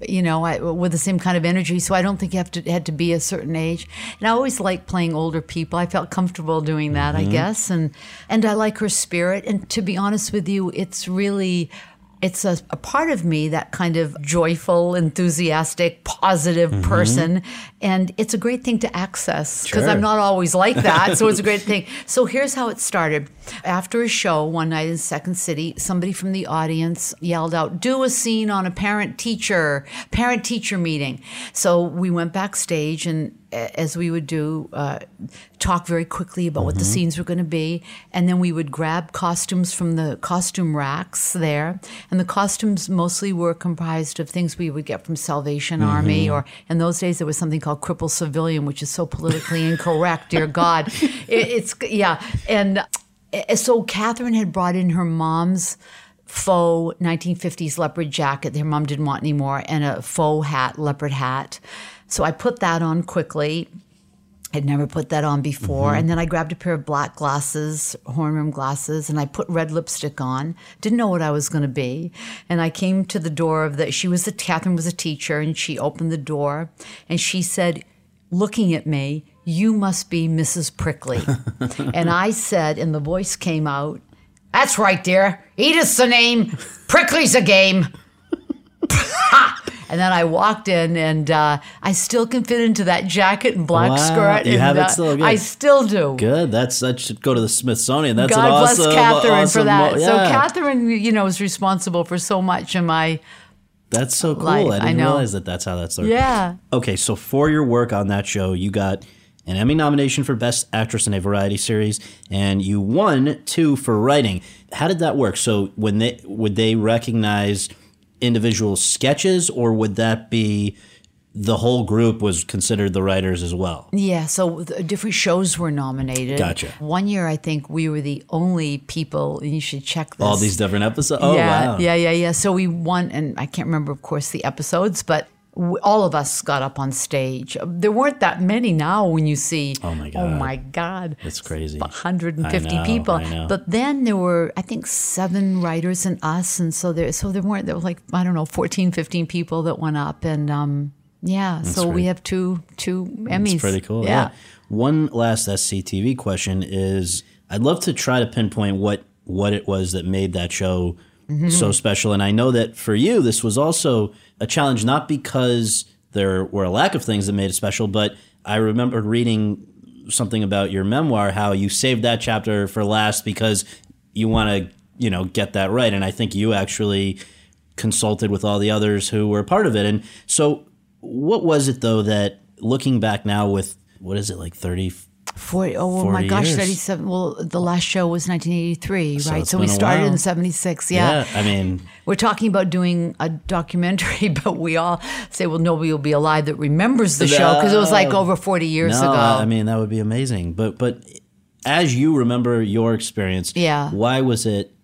you know, I, with the same kind of energy. So I don't think you have to had to be a certain age. And I always like playing older people. I felt comfortable doing that, I mm-hmm. guess. And and I like her spirit. And to be honest with you, it's really it's a, a part of me that kind of joyful enthusiastic positive mm-hmm. person and it's a great thing to access because Sure. i'm not always like that so it's a great thing so here's how it started after a show one night in second city somebody from the audience yelled out do a scene on a parent teacher parent teacher meeting. So we went backstage and as we would do uh, talk very quickly about what the scenes were going to be. And then we would grab costumes from the costume racks there. And the costumes mostly were comprised of things we would get from salvation army or in those days there was something called cripple civilian which is so politically incorrect dear god. It, it's yeah. And uh, so catherine had brought in her mom's faux 1950s leopard jacket that her mom didn't want anymore and a faux hat leopard hat so i put that on quickly I'd never put that on before. Mm-hmm. And then I grabbed a pair of black glasses, horn rim glasses, and I put red lipstick on. Didn't know what I was going to be. And I came to the door of the, she was a, Catherine was a teacher, and she opened the door and she said, looking at me, You must be Mrs. Prickley. and I said, and the voice came out, That's right, dear. Edith's the name, Prickley's a game. And then I walked in, and uh, I still can fit into that jacket and black Wow, skirt. you and, have it uh, still? Good. I still do. Good. That's that should go to the Smithsonian. That's God bless awesome, Catherine awesome for that. mo- So. Catherine, you know, is responsible for so much in my That's so cool. life, I I didn't know. realize that that's how that started. yeah. Okay, so for your work on that show, you got an Emmy nomination for Best Actress in a Variety Series, and you won two for writing. How did that work? So when they would they recognize individual sketches, or would that be the whole group was considered the writers as well? Yeah, so different shows were nominated. Gotcha. One year, I think we were the only people, and you should check this. All these different episodes. Oh yeah, wow! yeah, yeah, yeah. So we won, and I can't remember, of course, the episodes, but all of us got up on stage. There weren't that many now when you see. Oh, my God, Oh my God! That's crazy. 150 I know, people. But then there were, I think, seven writers and us, and so there, so there weren't. There were like I don't know, 14, 15 people that went up, and um, yeah. so we have two two Emmys. It's pretty cool. Yeah. Yeah. One last SCTV question is I'd love to try to pinpoint what what it was that made that show Mm-hmm. so special. And I know that for you, this was also a challenge, not because there were a lack of things that made it special, but I remember reading something about your memoir, how you saved that chapter for last because you want to, you know, get that right. And I think you actually consulted with all the others who were part of it. And so, what was it though that looking back now with what is it like 30 40, oh 40 my gosh, years. 37. Well, the last show was 1983, right? it's So we started while. in 76. Yeah. I mean, We're talking about doing a documentary, but we all say, well, nobody will be alive that remembers the show because it was like over 40 years no, ago. I mean that would be amazing. But but as you remember your experience, Yeah. why was it?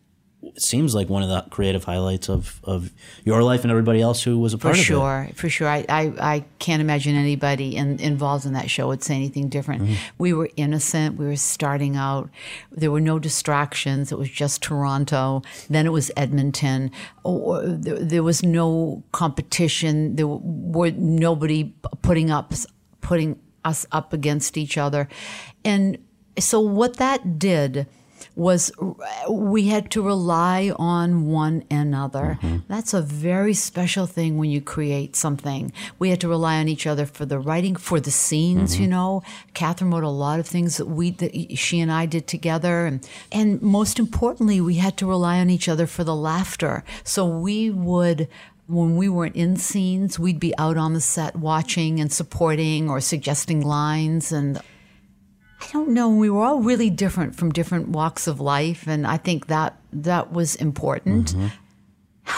Seems like one of the creative highlights of, of your life and everybody else who was a for part of it. For sure, for sure. I, I, I can't imagine anybody in, involved in that show would say anything different. Mm-hmm. We were innocent. We were starting out. There were no distractions. It was just Toronto. Then it was Edmonton. Oh, there, there was no competition. There were nobody putting up putting us up against each other, and so what that did was we had to rely on one another. Mm-hmm. That's a very special thing when you create something. We had to rely on each other for the writing, for the scenes. Mm-hmm. You know, Catherine wrote a lot of things that we, that she and I did together, and and most importantly, we had to rely on each other for the laughter. So we would. When we weren't in scenes, we'd be out on the set watching and supporting or suggesting lines and I don't know. We were all really different from different walks of life, and I think that that was important.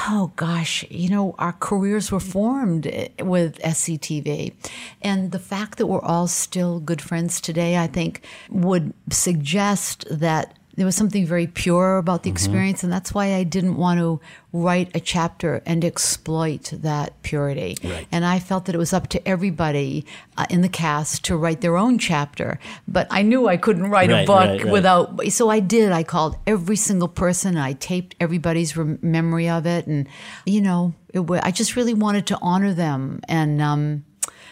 Oh gosh, you know, our careers were formed eh, with SCTV. And the fact that we're all still good friends today, I think, would suggest that there was something very pure about the experience. And that's why I didn't want to write a chapter and exploit that purity. Right. And I felt that it was up to everybody uh, in the cast to write their own chapter. But I knew I couldn't write a book right, right. without so I did. I called every single person. I taped everybody's rem- memory of it, and you know, it I just really wanted to honor them and um,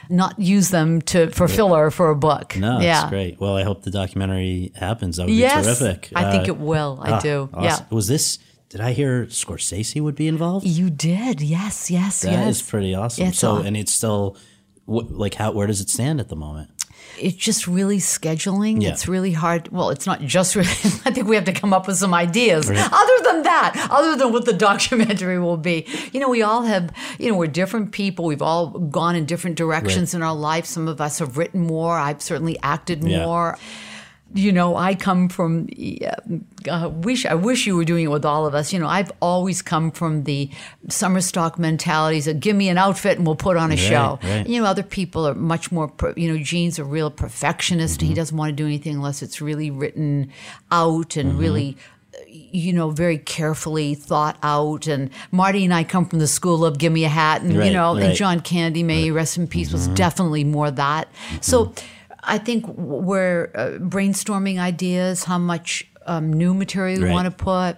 not use them to for filler for a book. No, yeah. it's great. Well, I hope the documentary happens. That would Yes, be terrific. I think Uh, it will. I ah, do. awesome. Yeah. Was this? Did I hear Scorsese would be involved? You did. Yes. Yes. That is yes. pretty awesome. It's so, aw- and it's still, wh- like, how? Where does it stand at the moment? It's just really scheduling. Yeah. It's really hard. Well, it's not just really. I think we have to come up with some ideas. Other than that, other than what the documentary will be, you know, we all have. You know, we're different people. We've all gone in different directions in our life. Some of us have written more. I've certainly acted Yeah. more. You know, I come from. Uh, wish I wish you were doing it with all of us. You know, I've always come from the summer stock mentalities of give me an outfit and we'll put on a show. right. You know, other people are much more. You know, Gene's a real perfectionist. Mm-hmm. He doesn't want to do anything unless it's really written out and Mm-hmm. really. You know, very carefully thought out. And Marty and I come from the school of give me a hat. And, you know, and right. Mm-hmm. John Candy, may he rest in peace, was definitely more that. So I think we're uh, brainstorming ideas, how much um, new material we Right. want to put.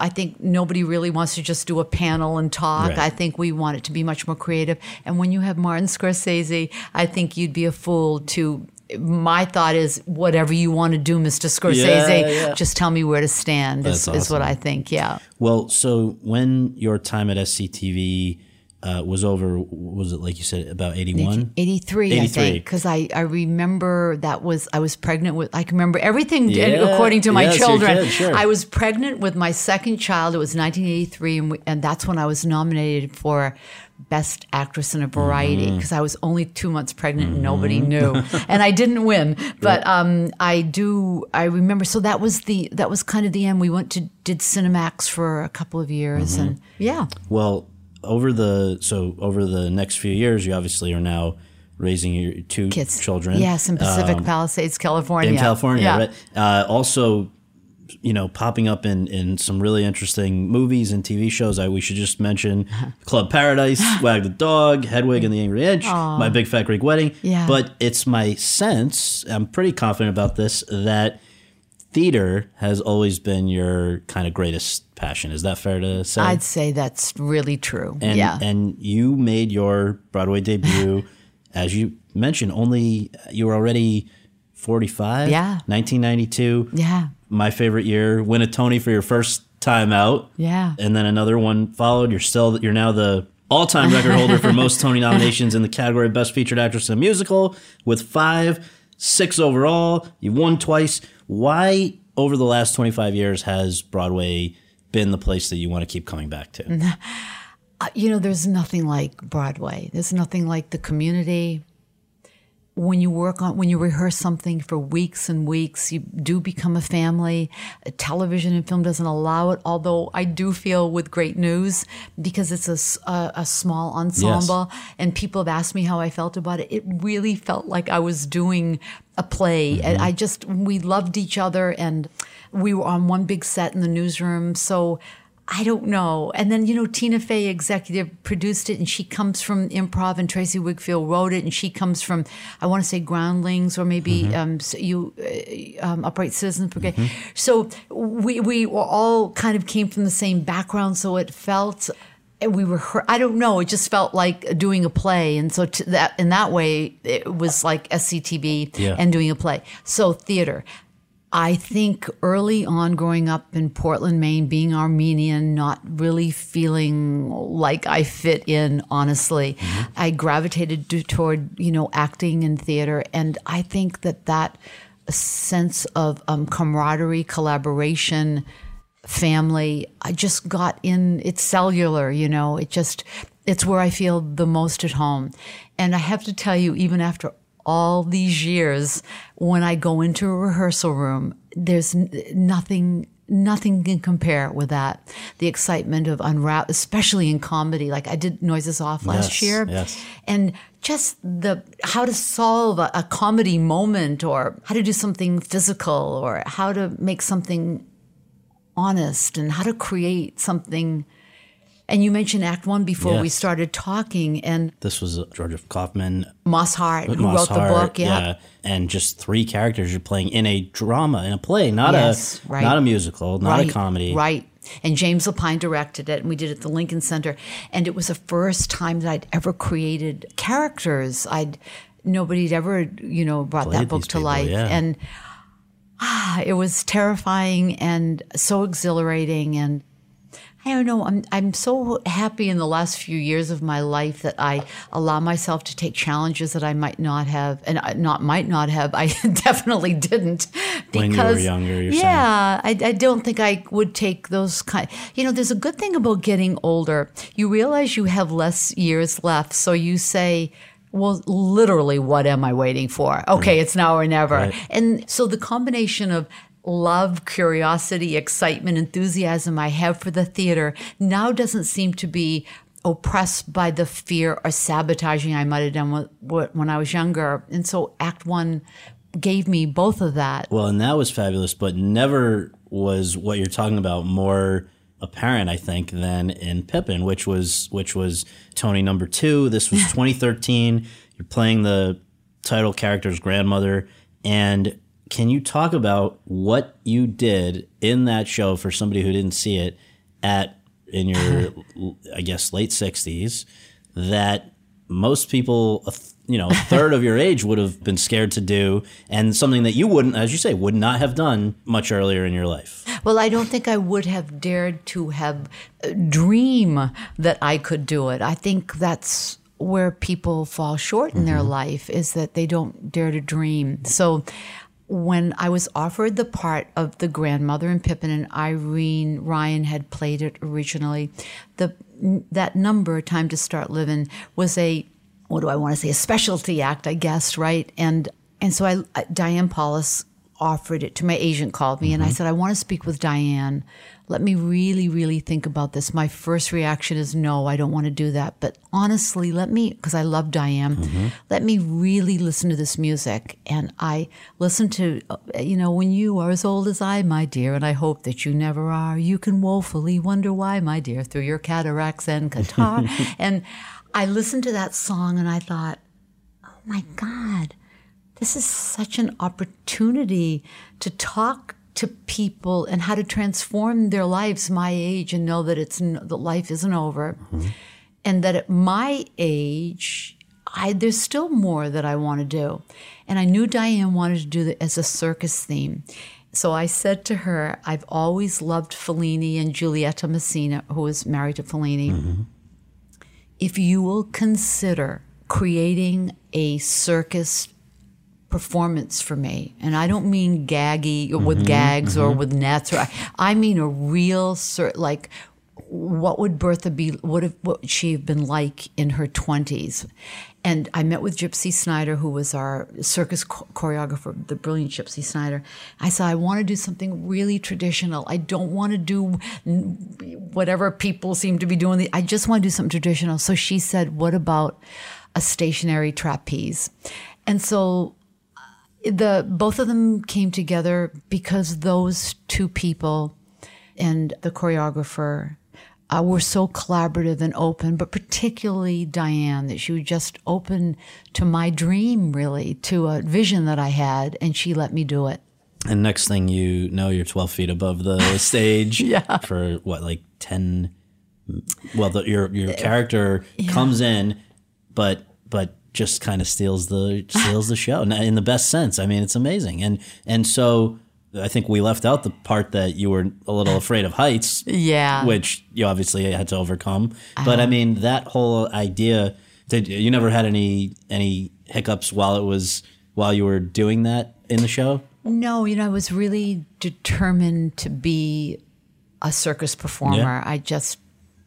I think nobody really wants to just do a panel and talk. Right. I think we want it to be much more creative. And when you have Martin Scorsese, I think you'd be a fool to. My thought is, whatever you want to do, Mr. Scorsese, Yeah, yeah. just tell me where to stand. Is, That's is what. I think. Yeah. Well, so when your time at SCTV uh, was over. Was it like you said about eighty one? 83, I think, because I, I remember that was I was pregnant with. I can remember everything Yeah, according to my yes, children. can, sure. I was pregnant with my second child. It was 1983, and, we, and that's when I was nominated for Best Actress in a Variety Mm-hmm. because I was only two months pregnant and nobody knew, and I didn't win. But um, I do. I remember. So that was the that was kind of the end. We went to did Cinemax for a couple of years, Mm-hmm. and yeah. Well, over the so over the next few years, you obviously are now raising your two Kids. children. Yes, in Pacific um, Palisades, California. in California, Yeah. right? Uh, also, you know, popping up in, in some really interesting movies and TV shows. I we should just mention Club Paradise, Wag the Dog, Hedwig and the Angry Inch, My Big Fat Greek Wedding. Yeah. But it's my sense, I'm pretty confident about this, that theater has always been your kind of greatest passion. Is that fair to say? I'd say that's really true. and yeah. and you made your Broadway debut, as you mentioned, only you were already 45. Yeah. 1992. yeah. My favorite year. Win a Tony for your first time out. Yeah. And then another one followed. You're still you're now the all-time record holder for most Tony nominations in the category of Best Featured Actress in a Musical with five, six overall. you've won twice. Why over the last 25 years has Broadway been the place that you want to keep coming back to? Uh, you know, there's nothing like Broadway. There's nothing like the community. When you work on, when you rehearse something for weeks and weeks, you do become a family. Television and film doesn't allow it, although I do feel with great news because it's a a small ensemble and people have asked me how I felt about it. It really felt like I was doing a play. And mm-hmm. I just, we loved each other and we were on one big set in the newsroom. So I don't know. And then, you know, Tina Fey executive produced it and she comes from improv and Tracy Wigfield wrote it and she comes from, I want to say groundlings or maybe um, s- you, uh, um, Upright Citizens Brigade. So we, we all kind of came from the same background. So it felt, we were, I don't know, it just felt like doing a play. And so that, in that way, it was like SCTV Yeah. and doing a play. So theater. I think early on growing up in Portland, Maine, being Armenian, not really feeling like I fit in, honestly, I gravitated to- toward, you know, acting and theater. And I think that that sense of um, camaraderie, collaboration, family, I just got in, it's cellular, you know, it just, it's where I feel the most at home. And I have to tell you, even after all these years, when I go into a rehearsal room, there's n- nothing. Nothing can compare with that. The excitement of unwrap, especially in comedy. Like I did Noises Off last Yes, year, yes. and just the how to solve a, a comedy moment, or how to do something physical, or how to make something honest, and how to create something. And you mentioned Act One before we started talking, and This was George Georgia Kaufman, Moss Hart, who Moss wrote the book, yeah. and just three characters you're playing in a drama, in a play, not Yes, a right. not a musical, not right, a comedy. Right. And James Lapine directed it, and we did it at the Lincoln Center. And it was the first time that I'd ever created characters. I'd nobody'd ever, you know, brought Played that book to people, life. yeah. And ah, it was terrifying and so exhilarating. And I don't know. I'm I'm so happy in the last few years of my life that I allow myself to take challenges that I might not have, and not might not have. I definitely didn't When because you were younger, you're yeah, I, I don't think I would take those kind. You know, there's a good thing about getting older. You realize you have less years left, so you say. Well, literally, what am I waiting for? Okay, it's now or never. Right. And so the combination of love, curiosity, excitement, enthusiasm I have for the theater now doesn't seem to be oppressed by the fear or sabotaging I might have done when I was younger. And so Act One gave me both of that. Well, and that was fabulous, but never was what you're talking about more apparent, I think, than in Pippin, which was which was Tony number two. This was 2013. You're playing the title character's grandmother, and can you talk about what you did in that show for somebody who didn't see it at in your I guess late 60s that most people, a you know, a third of your age would have been scared to do, and something that you wouldn't, as you say, would not have done much earlier in your life. Well, I don't think I would have dared to have uh, dream that I could do it. I think that's where people fall short in their life is that they don't dare to dream. So when I was offered the part of the grandmother in Pippin and Irene Ryan had played it originally, the that number Time to Start Living was a what do I want to say a specialty act, I guess, right? And and so I Diane Paulus offered it to my agent called me and I said I want to speak with Diane. Let me really really think about this. My first reaction is no, I don't want to do that. But honestly, let me because I love Diane. Let me really listen to this music and I listened to uh, you know when you are as old as I, my dear, and I hope that you never are. You can woefully wonder why, my dear, through your cataracts and catarrh. and I listened to that song and I thought, "Oh my god, this is such an opportunity to talk to people and how to transform their lives my age and know that it's that life isn't over. Mm-hmm. And that at my age I there's still more that I want to do. And I knew Diane wanted to do it as a circus theme. So I said to her I've always loved Fellini and Giulietta Masina who was married to Fellini. Mm-hmm. If you will consider creating a circus performance for me, and I don't mean gaggy or with mm-hmm, gags or mm-hmm. with nets, or I, I mean a real cir- like what would Bertha be? What have what would she have been like in her twenties? And I met with Gypsy Snider, who was our circus cho- choreographer, the brilliant Gypsy Snider. I said, I want to do something really traditional. I don't want to do whatever people seem to be doing. I just want to do something traditional. So she said, What about a stationary trapeze? And so the both of them came together because those two people and the choreographer uh, were so collaborative and open, but particularly Diane, that she was just open to my dream, really, to a vision that I had, and she let me do it. And next thing you know, you're 12 feet above the stage Yeah. for what, like 10. Well, the, your your character comes in, but but just kind of steals the steals the show in- the best sense. I mean, it's amazing. And and so I think we left out the part that you were a little afraid of heights, Yeah. which you obviously had to overcome. But I mean, that whole idea. Did you never had any any hiccups while it was while you were doing that in the show? No, you know, I was really determined to be a circus performer. Yeah. I just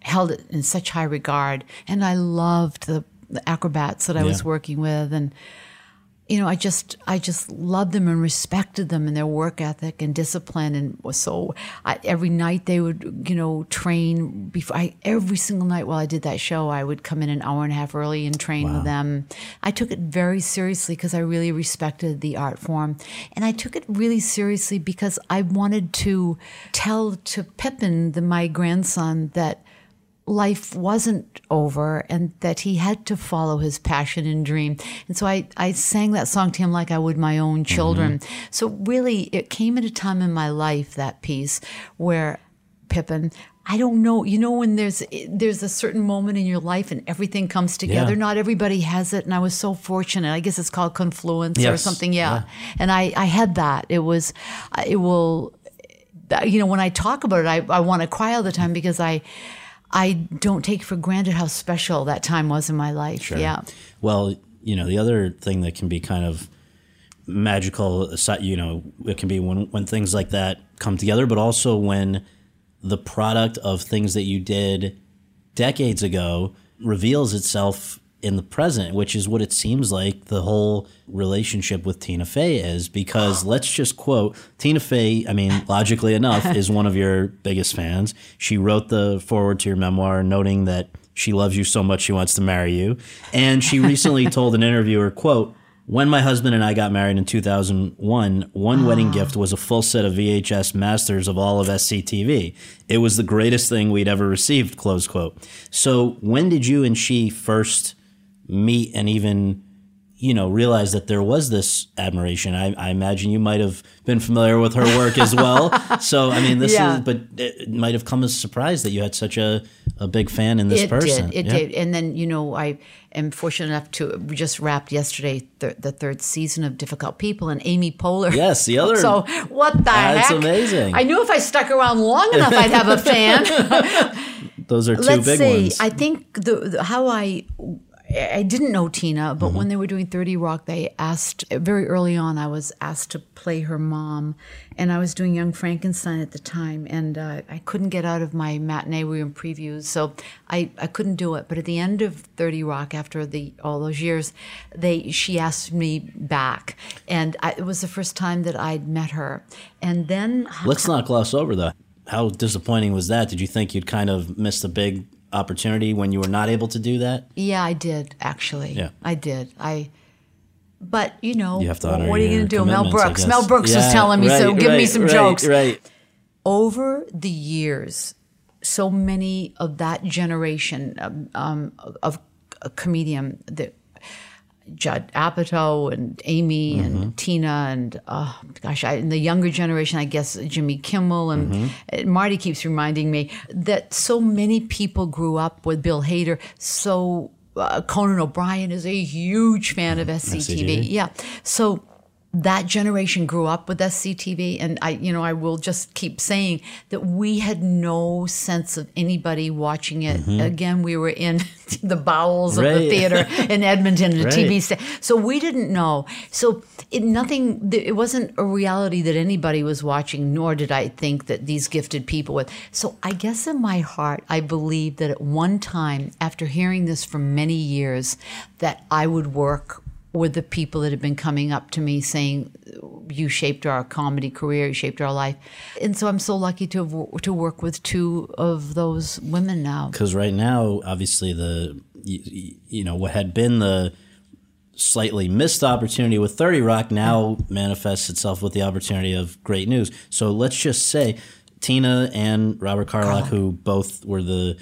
held it in such high regard, and I loved the, the acrobats that I was working with, and you know, I just I just loved them and respected them and their work ethic and discipline, and was so I, every night they would you know train before I every single night while I did that show I would come in an hour and a half early and train with them. I took it very seriously because I really respected the art form, and I took it really seriously because I wanted to tell to Pippin, the, my grandson, that life wasn't over and that he had to follow his passion and dream. And so I, I sang that song to him like I would my own mm-hmm. children. So really, it came at a time in my life, that piece, where Pippin, I don't know, you know, when there's there's a certain moment in your life and everything comes together. Yeah. Not everybody has it, and I was so fortunate. I guess it's called confluence or something. Yeah, and I I had that. It was, it will you know, when I talk about it, I, I want to cry all the time because I, I don't take for granted how special that time was in my life. Yeah. Well, you know, the other thing that can be kind of magical, you know, it can be when when things like that come together, but also when the product of things that you did decades ago reveals itself in the present, which is what it seems like the whole relationship with Tina Fey is. Because let's just quote Tina Fey, I mean, logically enough, is one of your biggest fans. She wrote the forward to your memoir noting that she loves you so much she wants to marry you. And she recently told an interviewer, quote, when my husband and I got married in 2001, one ah. wedding gift was a full set of VHS masters of all of SCTV. It was the greatest thing we'd ever received, close quote. So when did you and she first meet and even, you know, realize that there was this admiration? I, I imagine you might have been familiar with her work as well. so, I mean, this Yeah. is, but it might have come as a surprise that you had such a, a big fan in this it person. did. It Yeah. did. And then, you know, I am fortunate enough to we just wrapped yesterday th- the third season of Difficult People and Amy Poehler. Yes, the other- So what the That's heck? amazing. I knew if I stuck around long enough, I'd have a fan. Those are 2 Let's big see. ones. I think the, the how I I didn't know Tina, but Mm-hmm. when they were doing 30 Rock, they asked very early on. I was asked to play her mom, and I was doing Young Frankenstein at the time, and uh, I couldn't get out of my matinee. We were in previews, so I, I couldn't do it. But at the end of 30 Rock, after the all those years, they she asked me back, and I, it was the first time that I'd met her. And then Let's not gloss over though. How disappointing was that? Did you think you'd kind of missed a big opportunity when you were not able to do that? Yeah, I did actually. Yeah. I did. I. But you know, You have to honor what are you going to do? Mel Brooks. Mel Brooks was telling me, so right, give me some right, jokes. Right. Over the years, so many of that generation um, um, of a comedian, the Judd Apatow and Amy Mm-hmm. and Tina and oh gosh, I, the younger generation, I guess Jimmy Kimmel and Mm-hmm. Marty keeps reminding me that so many people grew up with Bill Hader. So uh, Conan O'Brien is a huge fan of SCTV. SCTV. Yeah, so that generation grew up with SCTV, and I, you know, I will just keep saying that we had no sense of anybody watching it. Again, we were in the bowels of the Mm-hmm. Theater in Edmonton, a Right. TV sta- so we didn't know. So it nothing. It wasn't a reality that anybody was watching, nor did I think that these gifted people would. So I guess in my heart, I believed that at one time, after hearing this for many years, that I would work with the people that had been coming up to me saying, "You shaped our comedy career, you shaped our life," and so I'm so lucky to have, to work with two of those women now. Because right now, obviously, the you, you know what had been the slightly missed opportunity with 30 Rock now manifests itself with the opportunity of great news. So let's just say Tina and Robert Carlock, who both were the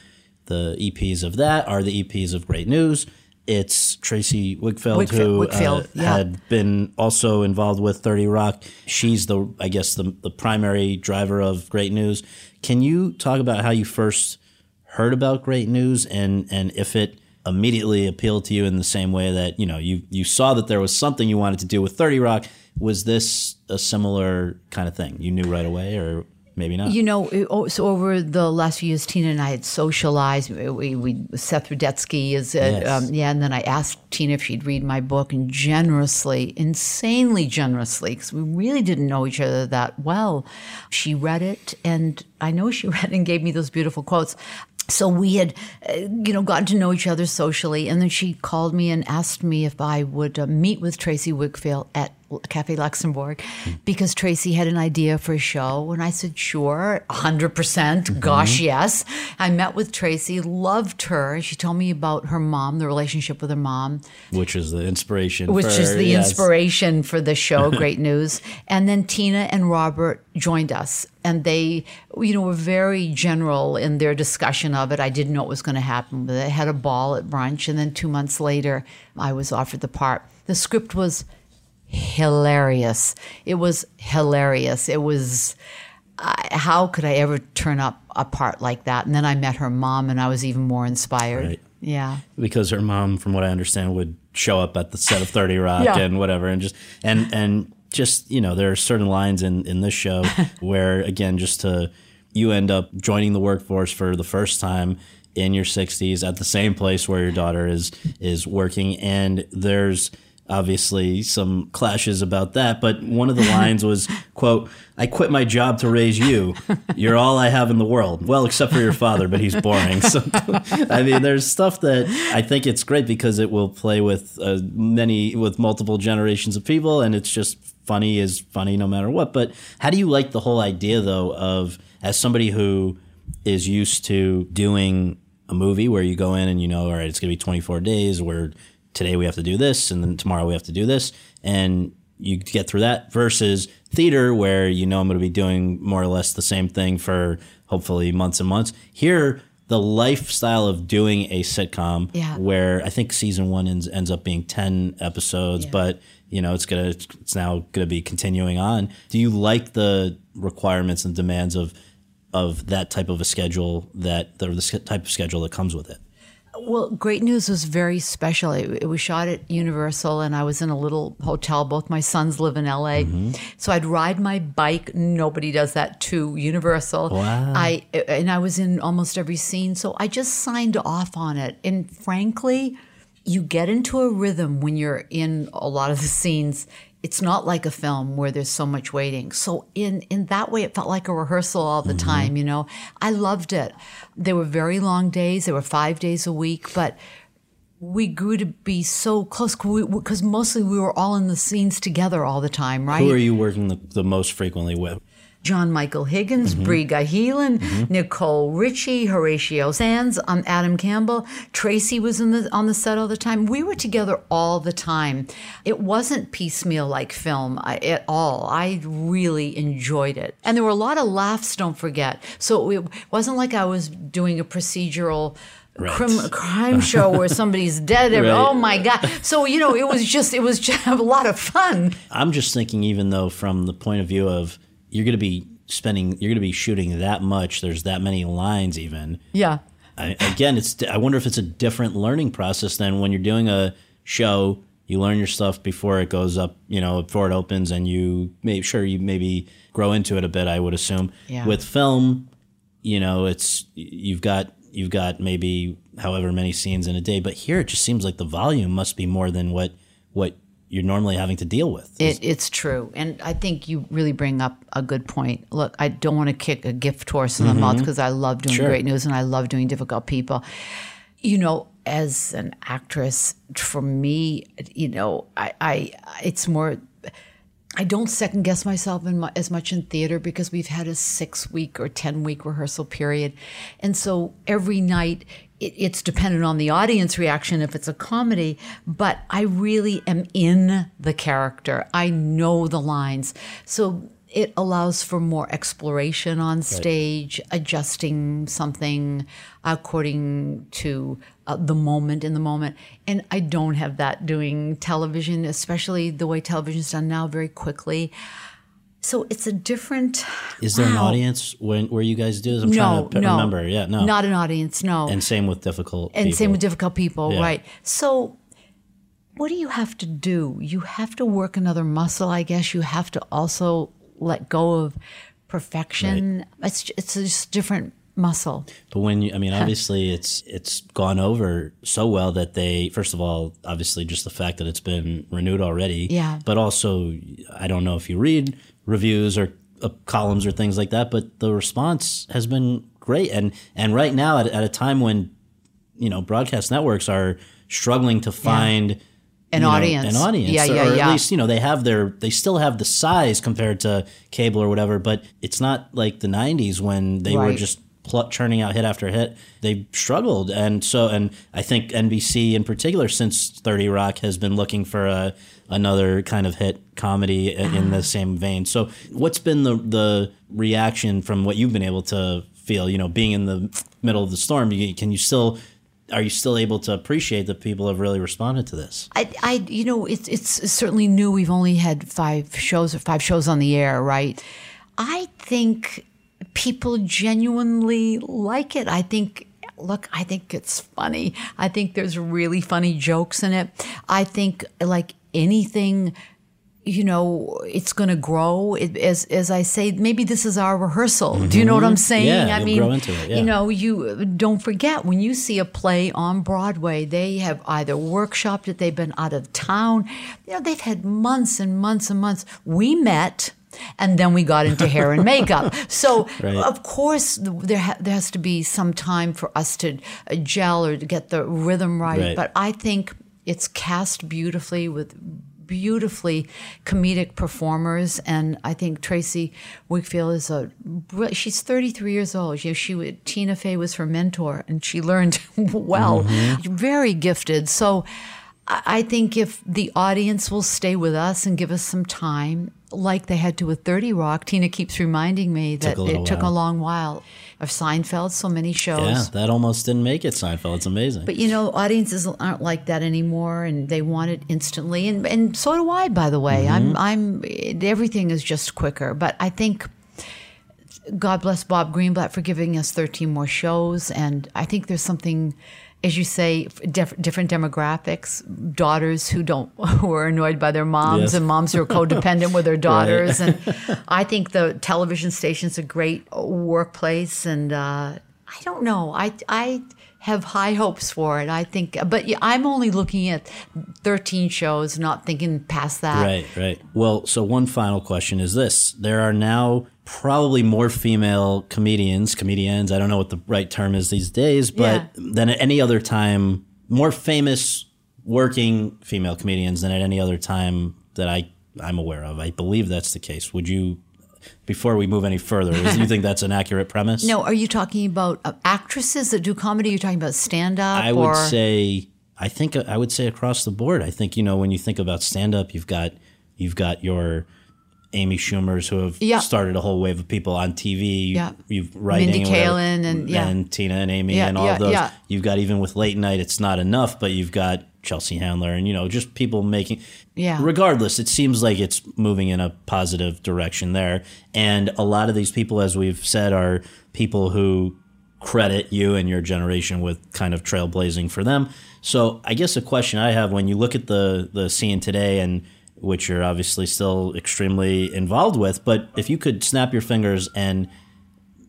the EPs of that, are the EPs of Great News. It's Tracy Wigfield, Wigf- who Wickfield, uh, yeah. had been also involved with 30 Rock. She's the, I guess, the, the primary driver of Great News. Can you talk about how you first heard about Great News and, and if it immediately appealed to you in the same way that, you know, you, you saw that there was something you wanted to do with 30 Rock? Was this a similar kind of thing? You knew right away or maybe not? You know, oh, so over the last few years, Tina and I had socialized. We, we Seth Rudetsky is, uh, Yes. um, yeah, and then I asked Tina if she'd read my book, and generously, insanely generously, because we really didn't know each other that well, she read it, and I know she read and gave me those beautiful quotes. So we had, uh, you know, gotten to know each other socially, and then she called me and asked me if I would uh, meet with Tracy Wigfield at Cafe Luxembourg because Tracy had an idea for a show, and I said, "Sure, 100 percent. Mm-hmm. Gosh, yes." I met with Tracy, loved her. She told me about her mom, the relationship with her mom, Which is the inspiration. which for- is the yes. inspiration for the show great news and then tina and robert joined us and they you know were very general in their discussion of it i didn't know what was going to happen but they had a ball at brunch and then two months later i was offered the part the script was hilarious. It was hilarious. It was I how could i ever turn up a part like that? And then i met her mom and i was even more inspired. Right. yeah. Because her mom, from what I understand, would show up at the set of Thirty Rock Yeah. and whatever, and just and and just you know there are certain lines in in this show where again just to you end up joining the workforce for the first time in your 60s at the same place where your daughter is is working and there's obviously some clashes about that but one of the lines was quote i quit my job to raise you. You're all i have in the world. Well except for your father but he's boring. So i mean there's stuff that i think it's great because it will play with uh, many with multiple generations of people and it's just funny is funny no matter what. But how do you like the whole idea though of as somebody who is used to doing a movie where you go in and you know, all right, it's going to be 24 days where today we have to do this and then tomorrow we have to do this. And you get through that versus theater where you know I'm going to be doing more or less the same thing for hopefully months and months. Here, the lifestyle of doing a sitcom Yeah. where I think season one ends, ends up being 10 episodes, Yeah. but you know, it's gonna it's now gonna be continuing on. Do you like the requirements and demands of of that type of a schedule that the, the type of schedule that comes with it? Well, Great News was very special. It, it, was shot at Universal, and I was in a little hotel. Both my sons live in LA, mm-hmm. so I'd ride my bike. Nobody does that to Universal. Wow. I and I was in almost every scene, so I just signed off on it. And frankly, you get into a rhythm when you're in a lot of the scenes it's not like a film where there's so much waiting. So in in that way, it felt like a rehearsal all the mm-hmm. time. You know, I loved it. There were very long days. There were five days a week, but we grew to be so close because mostly we were all in the scenes together all the time, right? Who are you working the, the most frequently with? John Michael Higgins, mm-hmm. Briga Heelan, mm-hmm. Nicole Richie, Horatio Sanz, um, Adam Campbell. Tracy was in the, on the set all the time. We were together all the time. It wasn't piecemeal like film at all. I really enjoyed it. And there were a lot of laughs, don't forget. So it wasn't like I was doing a procedural. Right. Crime, crime show where somebody's dead. right. Oh my god! So you know, it was just it was just a lot of fun. I'm just thinking, even though from the point of view of you're going to be spending you're going to be shooting that much there's that many lines even. Yeah. I, again it's i wonder if it's a different learning process than when you're doing a show you learn your stuff before it goes up you know before it opens and you make sure you maybe grow into it a bit i would assume. Yeah. with film you know it's you've got you've got maybe however many scenes in a day but here it just seems like the volume must be more than what what you're normally having to deal with. It, it's true. And I think you really bring up a good point. Look, I don't want to kick a gift horse in the mm-hmm. mouth because I love doing sure. great news and I love doing difficult people. You know, as an actress, for me, you know, I, I it's more I don't second guess myself my, as much in theater because we've had a six week or 10 week rehearsal period. And so every night it, it's dependent on the audience reaction if it's a comedy, but I really am in the character. I know the lines. So it allows for more exploration on stage, right. adjusting something according to uh, the moment in the moment. And I don't have that doing television, especially the way television is done now very quickly. So it's a different. Is there wow. an audience when where you guys do this? I'm no, trying to no, remember. Yeah, no, not an audience. No. And same with difficult. And people. same with difficult people, yeah. right? So, what do you have to do? You have to work another muscle, I guess. You have to also let go of perfection. Right. It's it's just different muscle. But when you, I mean, obviously it's it's gone over so well that they, first of all, obviously just the fact that it's been renewed already. Yeah. But also, I don't know if you read reviews or uh, columns or things like that, but the response has been great. And and right now, at, at a time when you know broadcast networks are struggling to find. Yeah an audience, know, an audience, yeah, yeah, or yeah. at least you know they have their, they still have the size compared to cable or whatever, but it's not like the '90s when they right. were just pl- churning out hit after hit. They struggled, and so and I think NBC in particular, since Thirty Rock, has been looking for a another kind of hit comedy in the ah. same vein. So, what's been the the reaction from what you've been able to feel? You know, being in the middle of the storm, can you still are you still able to appreciate that people have really responded to this? I, I, you know, it's it's certainly new. We've only had five shows or five shows on the air, right? I think people genuinely like it. I think look, I think it's funny. I think there's really funny jokes in it. I think like anything you know, it's going to grow. It, as as I say, maybe this is our rehearsal. Mm-hmm. Do you know what I'm mm-hmm. saying? Yeah, I mean, it, yeah. you know, you don't forget when you see a play on Broadway, they have either workshopped it, they've been out of town. You know, they've had months and months and months. We met and then we got into hair and makeup. So right. of course there ha- there has to be some time for us to uh, gel or to get the rhythm right. right. But I think it's cast beautifully with beautifully comedic performers, and I think Tracy Wigfield is a. She's 33 years old. She, she Tina Fey was her mentor, and she learned well. Mm-hmm. Very gifted. So. I think if the audience will stay with us and give us some time, like they had to with 30 Rock, Tina keeps reminding me that took it while. took a long while. Of Seinfeld, so many shows. Yeah, that almost didn't make it, Seinfeld. It's amazing. But you know, audiences aren't like that anymore, and they want it instantly. And, and so do I, by the way. Mm-hmm. I'm, I'm, everything is just quicker. But I think God bless Bob Greenblatt for giving us 13 more shows. And I think there's something, as you say, diff- different demographics, daughters who don't, who are annoyed by their moms Yes. and moms who are codependent with their daughters. And I think the television station's a great workplace. And uh, I don't know. I, I have high hopes for it. I think, but I'm only looking at 13 shows, not thinking past that. Right, right. Well, so one final question is this. There are now probably more female comedians, comedians, I don't know what the right term is these days, but Yeah. than at any other time, more famous working female comedians than at any other time that I, I'm aware of. I believe that's the case. Would you, before we move any further, do you think that's an accurate premise? No, are you talking about uh, actresses that do comedy? You're talking about stand up? I would say I think I would say across the board. I think you know when you think about stand up, you've got you've got your Amy Schumers who have Yeah. started a whole wave of people on TV. Yeah. You've writing Mindy and Kaling and- yeah. and Tina and Amy Yeah, and all those. You've got even with late night, it's not enough, but you've got Chelsea Handler and you know just people making. Yeah. Regardless, it seems like it's moving in a positive direction there, and a lot of these people, as we've said, are people who credit you and your generation with kind of trailblazing for them. So I guess a question I have when you look at the the scene today and which you're obviously still extremely involved with, but if you could snap your fingers and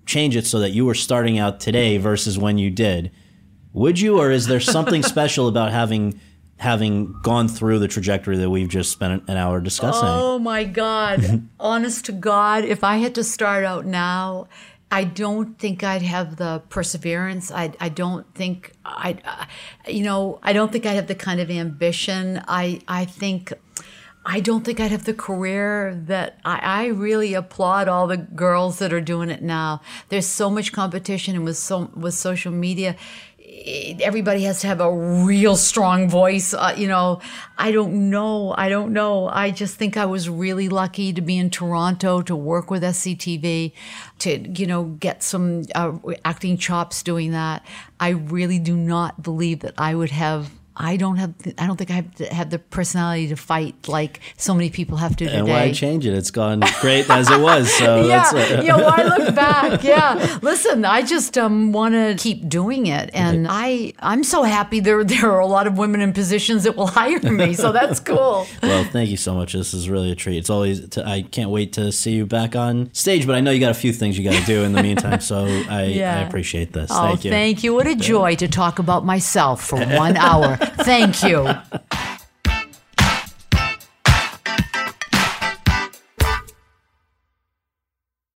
change it so that you were starting out today versus when you did, would you or is there something special about having having gone through the trajectory that we've just spent an hour discussing? Oh my God. Honest to God, if I had to start out now, I don't think I'd have the perseverance. I, I don't think I'd, uh, you know, I don't think I'd have the kind of ambition. I, I think, I don't think I'd have the career that I, I really applaud all the girls that are doing it now. There's so much competition and with so, with social media, everybody has to have a real strong voice. Uh, you know, I don't know. I don't know. I just think I was really lucky to be in Toronto to work with SCTV, to you know get some uh, acting chops doing that. I really do not believe that I would have. I don't have. I don't think I have, have the personality to fight like so many people have to and today. why change it? It's gone great as it was. So yeah, that's it. yeah. Why look back? Yeah. Listen, I just um, want to keep doing it, and I I'm so happy there there are a lot of women in positions that will hire me. So that's cool. Well, thank you so much. This is really a treat. It's always t- I can't wait to see you back on stage, but I know you got a few things you got to do in the meantime. So I, I appreciate this. Oh, thank you. thank you. What a joy to talk about myself for one hour. Thank you.